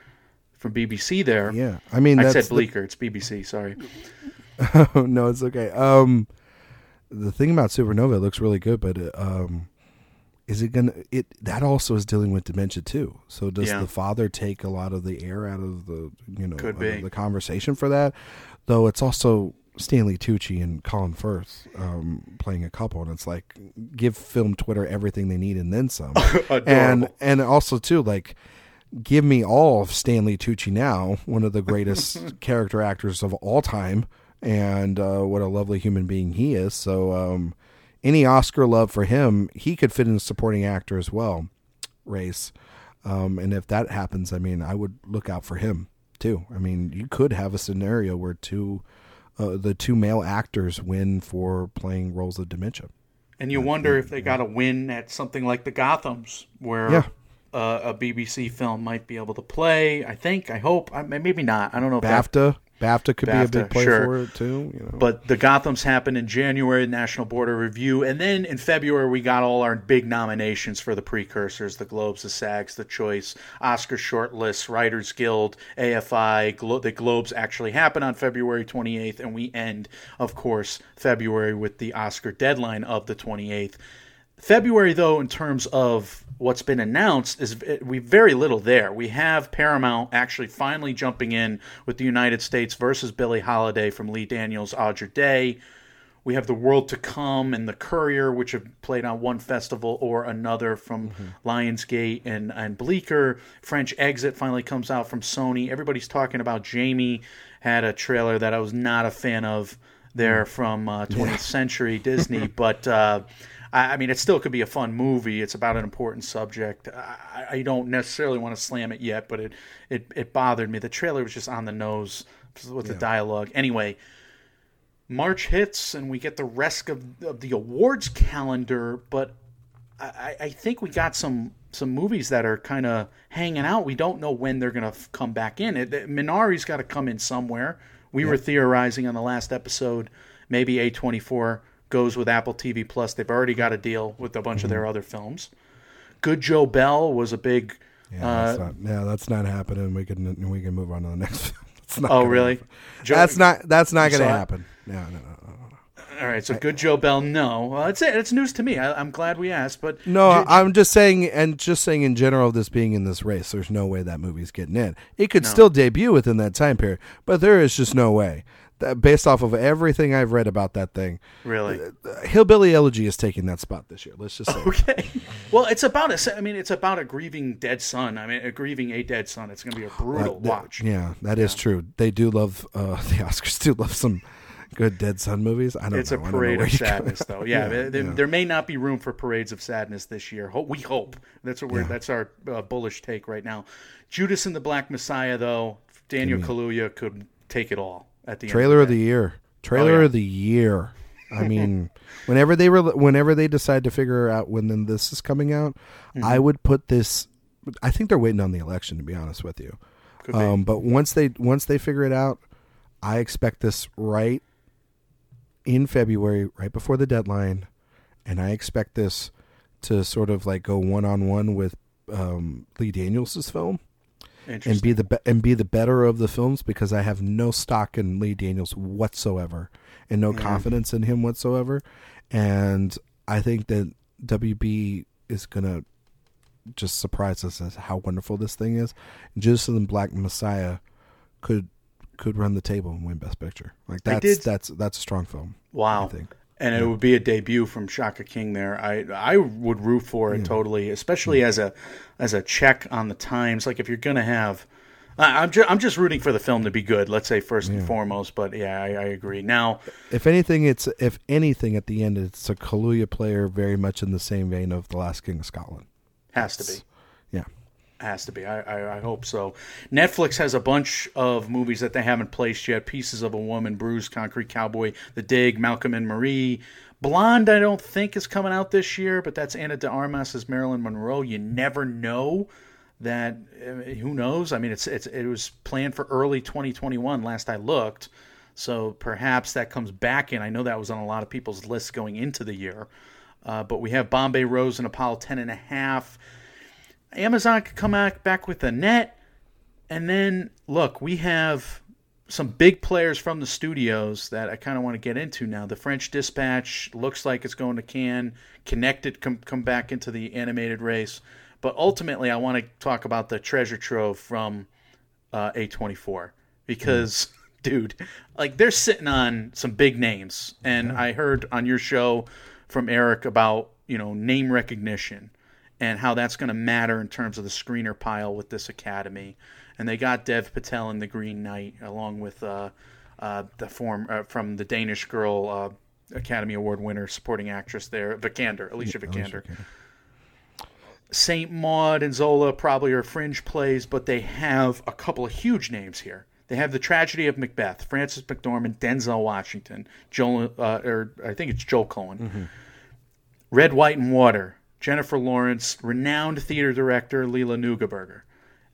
Speaker 5: from BBC? There,
Speaker 6: Yeah, I mean,
Speaker 5: I
Speaker 6: that's
Speaker 5: said
Speaker 6: the-
Speaker 5: Bleecker. It's BBC. Sorry. [laughs]
Speaker 6: no, it's okay. Um, the thing about Supernova it looks really good, but uh, um, is it gonna? It that also is dealing with dementia too. So does
Speaker 5: Yeah.
Speaker 6: the father take a lot of the air out of the you know the conversation for that? Though it's also Stanley Tucci and Colin Firth um, playing a couple, and it's like give film Twitter everything they need and then some. [laughs] and and also too like give me all of Stanley Tucci now, one of the greatest [laughs] character actors of all time, and uh, what a lovely human being he is. So, um, any Oscar love for him, he could fit in supporting actor as well, race. Um, and if that happens, I mean, I would look out for him too. I mean, you could have a scenario where two, uh, the two male actors win for playing roles of dementia.
Speaker 5: And you wonder if they got a win at something like the Gothams, where
Speaker 6: Yeah.
Speaker 5: uh, a BBC film might be able to play. I think, I hope, I, maybe not. I don't know if that,
Speaker 6: BAFTA, BAFTA could be a big play
Speaker 5: sure.
Speaker 6: for it too. You know,
Speaker 5: but the Gothams happened in January, National Board of Review, and then in February we got all our big nominations for the precursors: the Globes, the SAGs, the Choice, Oscar shortlists, Writers Guild, AFI. Glo- the Globes actually happen on February 28th, and we end, of course, February with the Oscar deadline of the 28th. February, though, in terms of what's been announced, is we very little there. We have Paramount actually finally jumping in with the United States versus Billie Holiday from Lee Daniels, Andra Day. We have The World to Come and The Courier, which have played on one festival or another from Lionsgate and, and Bleecker. French Exit finally comes out from Sony. Everybody's talking about Jamie. Had a trailer that I was not a fan of there from uh, 20th Century [laughs] Disney, but uh, I, I mean, it still could be a fun movie. It's about an important subject. I, I don't necessarily want to slam it yet, but it, it, it bothered me. The trailer was just on the nose with the dialogue. Anyway, March hits and we get the rest of, of the awards calendar, but I, I think we got some some movies that are kind of hanging out. We don't know when they're going to f- come back in. It, it- Minari's got to come in somewhere. We were theorizing on the last episode maybe A24 goes with Apple TV Plus. They've already got a deal with a bunch of their other films. Good Joe Bell was a big.
Speaker 6: Yeah,
Speaker 5: uh,
Speaker 6: that's not, yeah, that's not happening. We can we can move on to the [laughs] next not
Speaker 5: oh, really? Joe-
Speaker 6: That's not that's not going to happen. No, no, no, no, no.
Speaker 5: All right, so good Joe Bell. No, well, it's it. It's news to me. I, I'm glad we asked, but
Speaker 6: No,
Speaker 5: Ju-
Speaker 6: I'm just saying, and just saying in general, this being in this race, there's no way that movie's getting in. It could still debut within that time period, but there is just no way. That, based off of everything I've read about that thing,
Speaker 5: really.
Speaker 6: uh, Hillbilly Elegy is taking that spot this year. Let's just say.
Speaker 5: Okay. Well, it's about a. I mean, it's about a grieving dead son. I mean, a grieving a dead son. It's going to be a brutal
Speaker 6: Uh,
Speaker 5: watch.
Speaker 6: Yeah, that is true. They do love uh, [laughs] the Oscars. Do love some good Dead Son movies. I don't
Speaker 5: It's
Speaker 6: know.
Speaker 5: a parade of
Speaker 6: you go.
Speaker 5: sadness, though. [laughs] Yeah, there, there-
Speaker 6: yeah.
Speaker 5: there may not be room for parades of sadness this year. We hope. That's what we're.
Speaker 6: Yeah.
Speaker 5: That's our uh, bullish take right now. Judas and the Black Messiah, though, Daniel Kaluuya could take it all at the
Speaker 6: Trailer
Speaker 5: end
Speaker 6: of the year. Trailer
Speaker 5: Oh, yeah.
Speaker 6: of the year. I [laughs] mean, whenever they were, whenever they decide to figure out when then this is coming out,
Speaker 5: Mm-hmm.
Speaker 6: I would put this. I think they're waiting on the election, to be honest with you. Um, but once they once they figure it out, I expect this right in February, right before the deadline, and I expect this to sort of like go one on one with um, Lee Daniels' film and be the be- and be the better of the films because I have no stock in Lee Daniels whatsoever and no confidence in him whatsoever, and I think that WB is gonna just surprise us as how wonderful this thing is. Judas and the Black Messiah could could run the table and win Best Picture. Like that's that's that's a strong film.
Speaker 5: Wow.
Speaker 6: I think.
Speaker 5: And it would be a debut from Shaka King there. I I would root for it totally, especially as a as a check on the times. Like if you're gonna have, I- I'm just I'm just rooting for the film to be good. Let's say first and foremost. But yeah, I, I agree. Now,
Speaker 6: If anything, it's if anything at the end, it's a Kaluuya player very much in the same vein of the Last King of Scotland.
Speaker 5: has to be. Has to be. I, I, I hope so. Netflix has a bunch of movies that they haven't placed yet. Pieces of a Woman, Bruised, Concrete Cowboy, The Dig, Malcolm and Marie. Blonde, I don't think is coming out this year, but that's Ana de Armas as Marilyn Monroe. You never know that. uh, Who knows? I mean, it's it's it was planned for early 2021. Last I looked, so perhaps that comes back in. I know that was on a lot of people's lists going into the year. Uh, but we have Bombay Rose and Apollo 10 and a half. Amazon could come back back with a net, and then look, we have some big players from the studios that I kind of want to get into now. The French Dispatch looks like it's going to Cannes. Connected come come back into the animated race, but ultimately, I want to talk about the treasure trove from uh, A24 because, [laughs] dude, like they're sitting on some big names, and I heard on your show from Eric about you know name recognition and how that's going to matter in terms of the screener pile with this academy. And they got Dev Patel in The Green Knight along with uh, uh, the form uh, from the Danish Girl uh, Academy Award winner supporting actress there, Vikander, Alicia Vikander. Saint Maud and Zola probably are fringe plays, but they have a couple of huge names here. They have the tragedy of Macbeth, Frances McDormand, Denzel Washington, Joel, uh, or I think it's Joel Coen, Red, White, and Water, Jennifer Lawrence, renowned theater director Leela Neugebauer,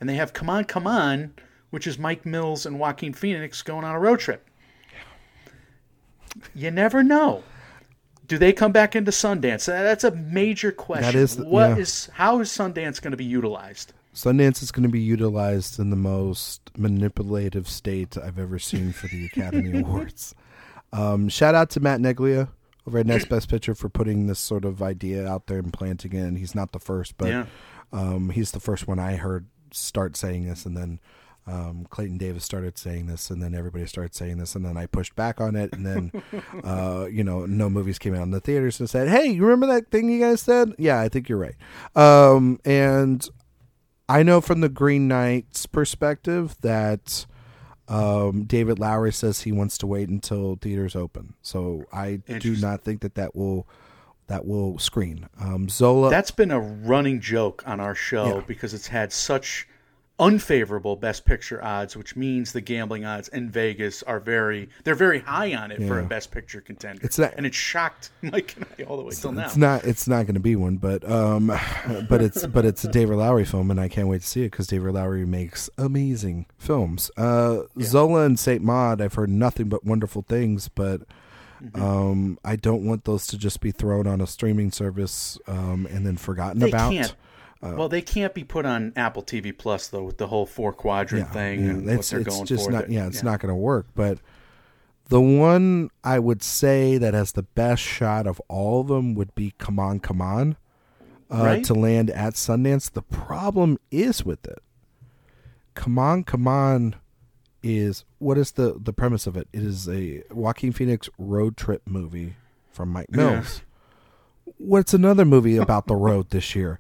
Speaker 5: and they have Come On, Come On, which is Mike Mills and Joaquin Phoenix going on a road trip. You never know. Do they come back into Sundance? That's a major question.
Speaker 6: That is
Speaker 5: What
Speaker 6: yeah.
Speaker 5: is how is Sundance going to be utilized?
Speaker 6: Sundance is going to be utilized in the most manipulative state I've ever seen for the Academy [laughs] Awards. Um, shout out to Matt Neglia over at Next Best Picture for putting this sort of idea out there and planting it. And he's not the first, but
Speaker 5: Yeah.
Speaker 6: um, he's the first one I heard start saying this, and then um, Clayton Davis started saying this, and then everybody started saying this, and then I pushed back on it, and then [laughs] uh, you know, no movies came out in the theaters and said, "Hey, you remember that thing you guys said? Yeah, I think you're right." Um, and I know from the Green Knight's perspective that um, David Lowery says he wants to wait until theaters open. So I do not think that that will that will screen. Um, Zola.
Speaker 5: That's been a running joke on our show
Speaker 6: Yeah.
Speaker 5: because it's had such unfavorable best picture odds, which means the gambling odds in Vegas are very they're very high on it for a best picture contender.
Speaker 6: It's not-
Speaker 5: and it shocked [laughs] Mike and I all the way till now.
Speaker 6: It's not. It's not going to be one, but um, [laughs] but it's but it's a David Lowery film, and I can't wait to see it because David Lowery makes amazing films. Uh, Zola and Saint Maud, I've heard nothing but wonderful things, but
Speaker 5: Mm-hmm.
Speaker 6: um, I don't want those to just be thrown on a streaming service um, and then forgotten
Speaker 5: They
Speaker 6: about.
Speaker 5: can't. Well, they can't be put on Apple TV Plus though with the whole four quadrant thing and what they're
Speaker 6: it's
Speaker 5: going
Speaker 6: just
Speaker 5: for.
Speaker 6: not. Yeah, it's not going to work. But The one I would say that has the best shot of all of them would be Come On, Come On uh,
Speaker 5: Right.
Speaker 6: to land at Sundance. The problem is with it. Come On, Come On is what is the, the premise of it? It is a Joaquin Phoenix road trip movie from Mike Mills. What's another movie about the road this year?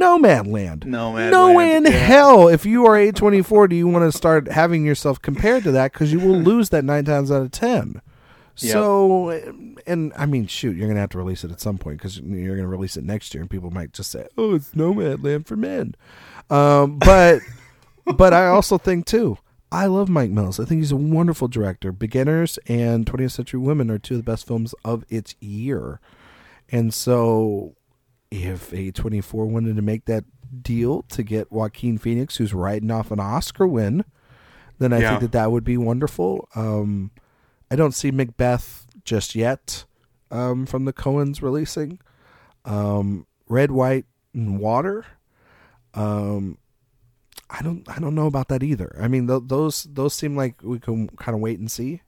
Speaker 6: Nomadland.
Speaker 5: No Man
Speaker 6: No way in hell, if you are A24, do you want to start having yourself compared to that? Because you will lose that nine times out of ten. So, and I mean, shoot, you're going to have to release it at some point because you're going to release it next year, and people might just say, "Oh, it's Nomadland for men." Um, [laughs] but, but I also think too, I love Mike Mills. I think he's a wonderful director. Beginners and 20th Century Women are two of the best films of its year, and so if A24 wanted to make that deal to get Joaquin Phoenix, who's riding off an Oscar win, then I
Speaker 5: Yeah.
Speaker 6: think that that would be wonderful. Um, I don't see Macbeth just yet um, from the Coens releasing. Um, Red, White, and Water. Um, I don't. I don't know about that either. I mean, th- those those seem like we can kind of wait and see.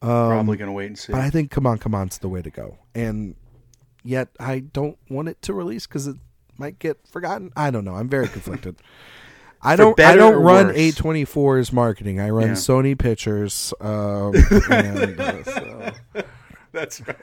Speaker 5: Probably going to wait and see.
Speaker 6: But I think Come On, Come On's the way to go. And yet I don't want it to release because it might get forgotten. I don't know. I'm very [laughs] conflicted. I don't. I don't run
Speaker 5: worse.
Speaker 6: A24's marketing. I run
Speaker 5: Yeah.
Speaker 6: Sony Pictures. Um, [laughs] and, uh, so-
Speaker 5: That's right.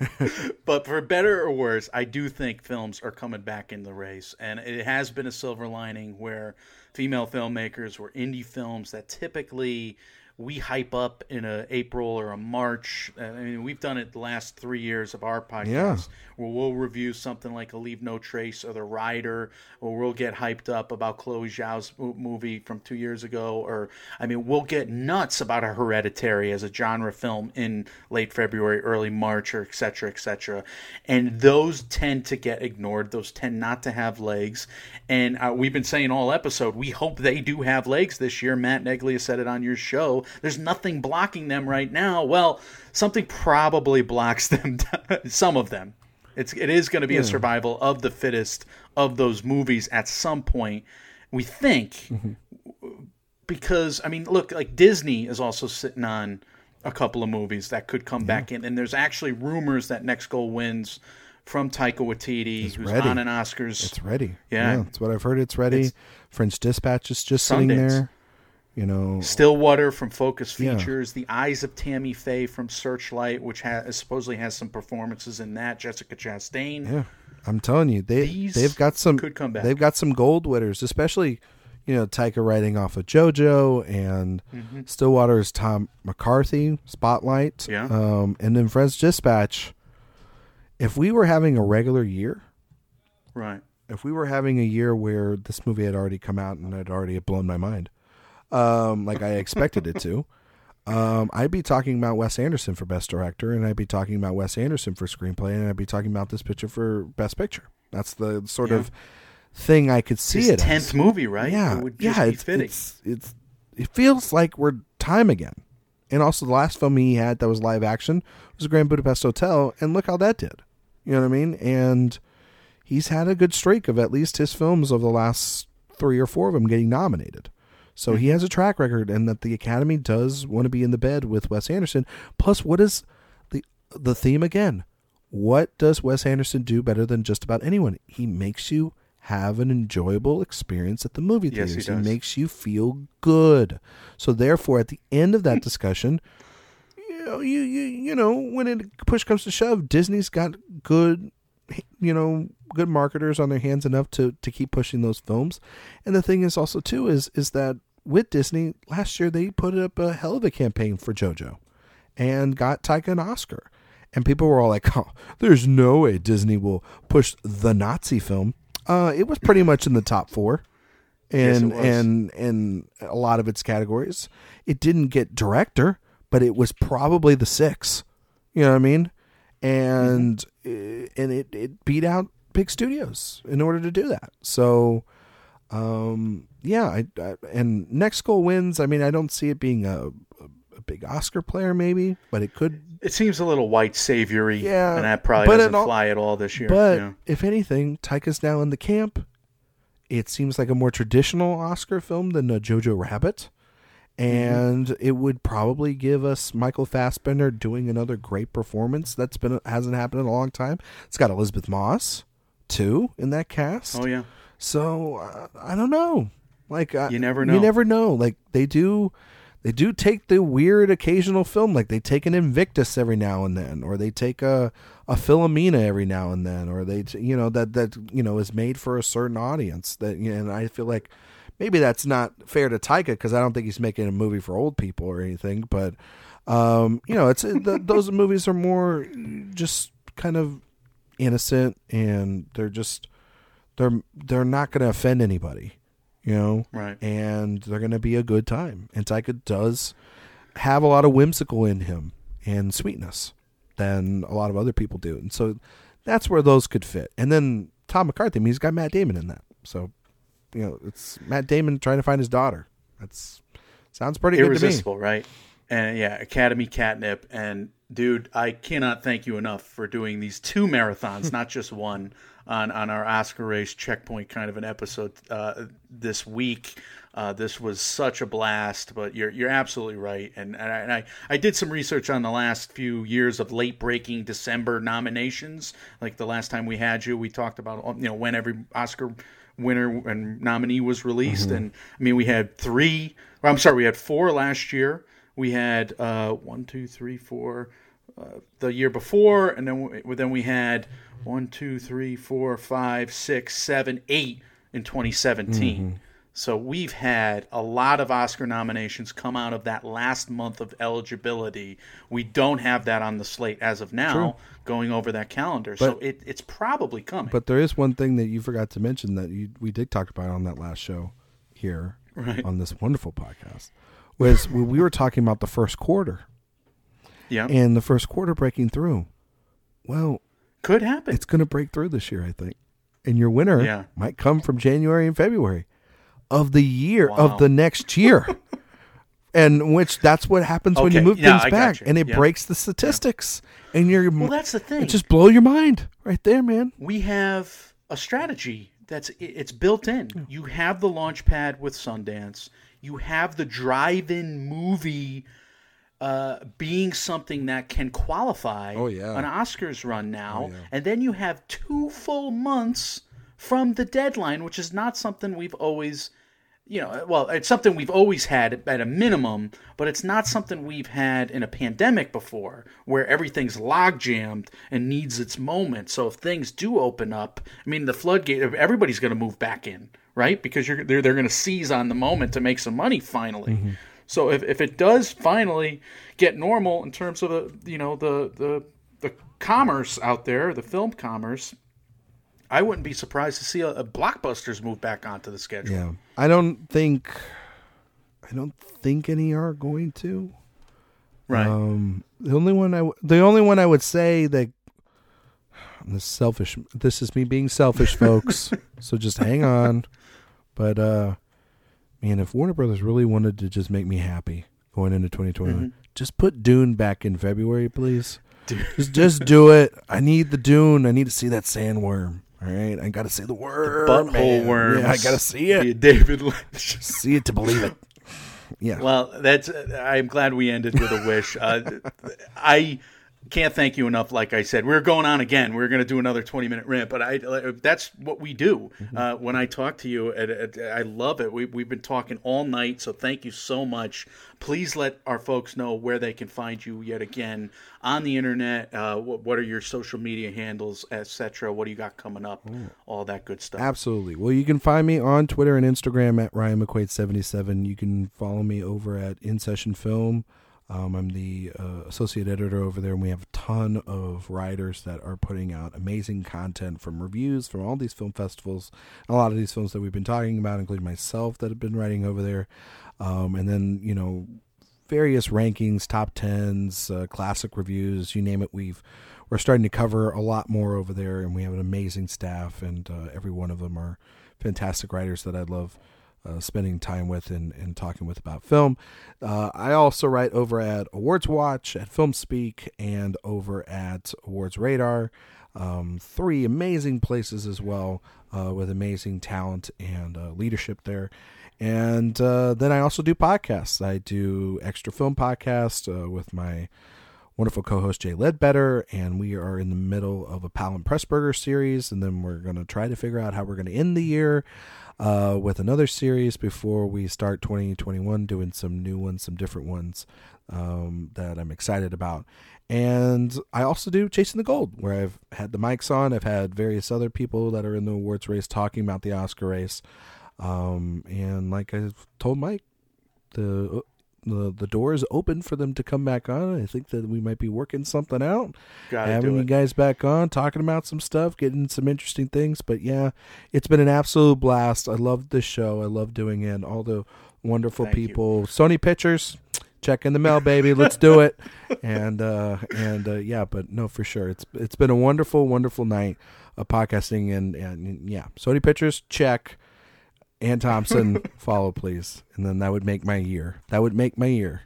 Speaker 5: but for better or worse, I do think films are coming back in the race, and it has been a silver lining where female filmmakers were indie films that typically we hype up in a April or a March. I mean, we've done it the last three years of our podcast,
Speaker 6: Yeah.
Speaker 5: where we'll review something like a Leave No Trace or The Rider, or we'll get hyped up about Chloe Zhao's movie from two years ago, or I mean, we'll get nuts about a Hereditary as a genre film in late February, early March, or et cetera, et cetera. And those tend to get ignored. Those tend not to have legs. And uh, we've been saying all episode, we hope they do have legs this year. Matt Neglia said it on your show. There's nothing blocking them right now. Well, something probably blocks them. [laughs] some of them. It's it is going to be a survival of the fittest of those movies at some point. We think mm-hmm. because I mean, look, like Disney is also sitting on a couple of movies that could come back in, and there's actually rumors that Next Goal Wins from Taika Waititi, who's
Speaker 6: ready.
Speaker 5: on an Oscars.
Speaker 6: it's ready.
Speaker 5: Yeah.
Speaker 6: that's what I've heard. It's ready.
Speaker 5: It's-
Speaker 6: French Dispatch is just sitting there. You know,
Speaker 5: Stillwater from Focus
Speaker 6: Yeah.
Speaker 5: Features, The Eyes of Tammy Faye from Searchlight, which has supposedly has some performances in that. Jessica Chastain.
Speaker 6: Yeah, I'm telling you, they
Speaker 5: These
Speaker 6: they've got some
Speaker 5: could come back.
Speaker 6: They've got some gold winners, especially you know Taika writing off of JoJo and
Speaker 5: Mm-hmm.
Speaker 6: Stillwater's Tom McCarthy Spotlight,
Speaker 5: Yeah.
Speaker 6: um, and then French Dispatch. If we were having a regular year,
Speaker 5: Right.
Speaker 6: if we were having a year where this movie had already come out and had already blown my mind, um, like I expected it to, um, I'd be talking about Wes Anderson for Best Director, and I'd be talking about Wes Anderson for Screenplay, and I'd be talking about this picture for Best Picture. That's the sort
Speaker 5: Yeah.
Speaker 6: of thing I could see
Speaker 5: His
Speaker 6: it. as.
Speaker 5: tenth movie, right?
Speaker 6: Yeah,
Speaker 5: It would just
Speaker 6: yeah.
Speaker 5: be
Speaker 6: It's,
Speaker 5: fitting.
Speaker 6: it's it's it feels like we're time again. And also, the last film he had that was live action was The Grand Budapest Hotel, and look how that did. You know what I mean? And he's had a good streak of at least his films of the last three or four of them getting nominated. So he has a track record, and that the Academy does want to be in the bed with Wes Anderson. Plus, what is the the theme again? What does Wes Anderson do better than just about anyone? He makes you have an enjoyable experience at the movie
Speaker 5: Yes, he
Speaker 6: theaters.
Speaker 5: does.
Speaker 6: makes you feel good. So therefore, at the end of that [laughs] discussion, you know, you you you know, when it push comes to shove, Disney's got good, you know, good marketers on their hands enough to to keep pushing those films. And the thing is also too is is that with Disney last year they put up a hell of a campaign for JoJo, and got Taika an Oscar. And people were all like, [laughs] "Oh, there's no way Disney will push the Nazi film." Uh, it was pretty much in the top four and
Speaker 5: was.
Speaker 6: and and a lot of its categories. It didn't get director, but it was probably the six. You know what I mean? And uh, and it it beat out big studios in order to do that. So, um, yeah, I, I and next goal wins. I mean, I don't see it being a, a, a big Oscar player, maybe, but it could.
Speaker 5: It seems a little white saviory,
Speaker 6: Yeah,
Speaker 5: and that probably
Speaker 6: but
Speaker 5: doesn't
Speaker 6: it al-
Speaker 5: fly at all this year.
Speaker 6: But
Speaker 5: yeah.
Speaker 6: if anything, Taika's now in the camp. It seems like a more traditional Oscar film than a Jojo Rabbit. And it would probably give us Michael Fassbender doing another great performance. That's been hasn't happened in a long time. It's got Elisabeth Moss too in that cast.
Speaker 5: Oh yeah.
Speaker 6: So uh, I don't know. Like I,
Speaker 5: You never
Speaker 6: You
Speaker 5: know.
Speaker 6: never know. Like they do, they do take the weird occasional film. Like they take an Invictus every now and then, or they take a a Philomena every now and then, or they t- you know that that you know is made for a certain audience. That you know, and I feel like maybe that's not fair to Taika because I don't think he's making a movie for old people or anything. But um, you know, it's the, those [laughs] movies are more just kind of innocent and they're just they're they're not going to offend anybody, you know,
Speaker 5: Right.
Speaker 6: and they're going to be a good time. And Taika does have a lot of whimsical in him and sweetness than a lot of other people do, and so that's where those could fit. And then Tom McCarthy, I mean, he's got Matt Damon in that, so you know, it's Matt Damon trying to find his daughter. That's sounds pretty good to me.
Speaker 5: irresistible, right? And yeah, Academy Catnip. And dude, I cannot thank you enough for doing these two marathons, [laughs] not just one, on on our Oscar race checkpoint kind of an episode uh, this week. Uh, this was such a blast, but you're you're absolutely right. And and I, and I I did some research on the last few years of late breaking December nominations. Like the last time we had you, we talked about you know when every Oscar winner and nominee was released.
Speaker 6: Mm-hmm.
Speaker 5: And I mean, we had three. I'm sorry, we had four last year. We had uh, one, two, three, four uh, the year before, and then we, then we had one, two, three, four, five, six, seven, eight in 2017.
Speaker 6: Mm-hmm.
Speaker 5: So we've had a lot of Oscar nominations come out of that last month of eligibility. We don't have that on the slate as of now, going over that calendar. so it, it's probably coming.
Speaker 6: But there is one thing that you forgot to mention that you, we did talk about on that last show here
Speaker 5: Right.
Speaker 6: on this wonderful podcast was when we were talking about the first quarter
Speaker 5: yeah,
Speaker 6: and the first quarter breaking through. Well,
Speaker 5: could happen.
Speaker 6: it's going to break through this year, I think. And your winner
Speaker 5: Yeah.
Speaker 6: might come from January and February of the year
Speaker 5: Wow.
Speaker 6: of the next year. [laughs] and which that's what happens when you move
Speaker 5: yeah,
Speaker 6: things
Speaker 5: I
Speaker 6: back and it
Speaker 5: Yeah.
Speaker 6: breaks the statistics. And you're
Speaker 5: well, that's the thing.
Speaker 6: it just blow your mind right there, man.
Speaker 5: we have a strategy that's it's built in. You have the launch pad with Sundance. You have the drive-in movie uh, being something that can qualify
Speaker 6: Oh, yeah.
Speaker 5: an Oscars run now,
Speaker 6: yeah.
Speaker 5: and then you have two full months from the deadline, which is not something we've always. You know, well, it's something we've always had at a minimum, but it's not something we've had in a pandemic before, where everything's log jammed and needs its moment. So if things do open up, I mean, the floodgate, of everybody's going to move back in, right? Because you're they're they're going to seize on the moment to make some money finally. Mm-hmm. So if, if it does finally get normal in terms of the you know the the the commerce out there, the film commerce, I wouldn't be surprised to see a, a blockbusters move back onto the schedule.
Speaker 6: Yeah. I don't think I don't think any are going to.
Speaker 5: Right.
Speaker 6: Um, the only one I w- the only one I would say that this selfish. This is me being selfish, folks. [laughs] so just hang on. But uh, man, if Warner Brothers really wanted to just make me happy going into 2021, just put Dune back in February, please. Just just do it. I need the Dune. I need to see that sandworm. All right, I got to see the worm.
Speaker 5: Butthole
Speaker 6: man.
Speaker 5: worms.
Speaker 6: Yeah, I got to see it.
Speaker 5: David Lynch. [laughs]
Speaker 6: See it to believe it. Yeah.
Speaker 5: Well, that's. I'm glad we ended with a wish. Uh, I can't thank you enough. Like I said, we're going on again. We're going to do another 20 minute rant, but I that's what we do. Uh, when I talk to you, I love it. We, we've been talking all night, so thank you so much. Please let our folks know where they can find you yet again on the internet. Uh, what, what are your social media handles, etc. What do you got coming up? All that good stuff.
Speaker 6: Absolutely. Well, you can find me on Twitter and Instagram at Ryan McQuade77. You can follow me over at In Session Film. Um, I'm the uh, associate editor over there, and we have a ton of writers that are putting out amazing content from reviews from all these film festivals. A lot of these films that we've been talking about, including myself, that have been writing over there. Um, and then, you know, various rankings, top tens, uh, classic reviews, you name it. We've we're starting to cover a lot more over there, and we have an amazing staff, and uh, every one of them are fantastic writers that I love uh, spending time with and, and talking with about film. Uh, I also write over at Awards Watch, at Film Speak, and over at Awards Radar. Um, three amazing places as well, uh, with amazing talent and uh, leadership there. And uh, then I also do podcasts. I do extra film podcast uh, with my wonderful co-host Jay Ledbetter, and we are in the middle of a Powell and Pressburger series, and then we're going to try to figure out how we're going to end the year uh, with another series before we start 2021 doing some new ones, some different ones um, that I'm excited about. And I also do Chasing the Gold, where I've had the mics on. I've had various other people that are in the awards race talking about the Oscar race. Um, and like I've told Mike, the the the door is open for them to come back on. I think that we might be working something out,
Speaker 5: Gotta
Speaker 6: having you guys back on, talking about some stuff, getting some interesting things. But yeah, it's been an absolute blast. I love this show. I love doing it. All the wonderful
Speaker 5: Thank you.
Speaker 6: people. Sony Pictures, check in the mail, baby. Let's do it. [laughs] And uh, and uh, yeah, but no, for sure, it's it's been a wonderful, wonderful night of podcasting. And and yeah, Sony Pictures, check. Anne Thompson, follow please, and then that would make my year. That would make my year.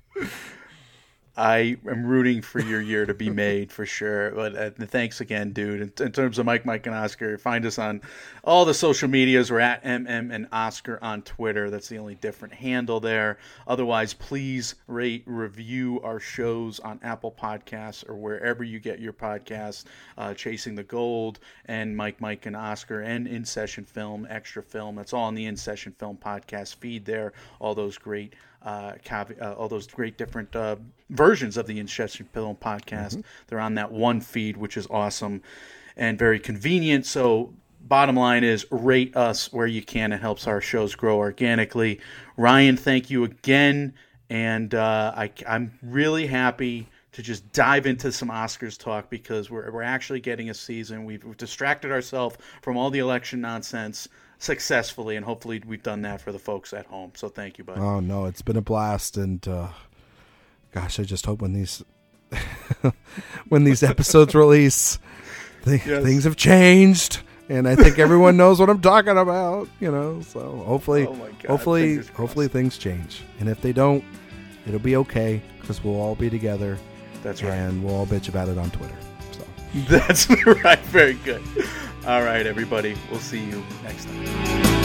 Speaker 5: I am rooting for your year to be made for sure. But uh, thanks again, dude. In, in terms of Mike, Mike, and Oscar, find us on all the social medias. We're at MM and Oscar on Twitter. That's the only different handle there. Otherwise, please rate, review our shows on Apple Podcasts or wherever you get your podcasts. Uh, Chasing the Gold and Mike, Mike, and Oscar and In Session Film, Extra Film. That's all in the In Session Film podcast feed there. All those great uh, uh, all those great different uh, versions of the In Session Film podcast. They're on that one feed, which is awesome and very convenient. So, bottom line is rate us where you can. It helps our shows grow organically. Ryan, thank you again. And uh, I, I'm really happy to just dive into some Oscars talk because we're, we're actually getting a season. We've, we've distracted ourselves from all the election nonsense successfully, and hopefully we've done that for the folks at home. So thank you, buddy.
Speaker 6: Oh no, it's been a blast, and uh, gosh, I just hope when these [laughs] when these episodes [laughs] release, th-
Speaker 5: Yes.
Speaker 6: things have changed, and I think everyone knows what I'm talking about. You know, so hopefully,
Speaker 5: Oh God,
Speaker 6: hopefully, hopefully things change, and if they don't, it'll be okay because we'll all be together,
Speaker 5: That's right.
Speaker 6: and we'll all bitch about it on Twitter. [laughs]
Speaker 5: That's [laughs] right. Very good. All right, everybody. We'll see you next time.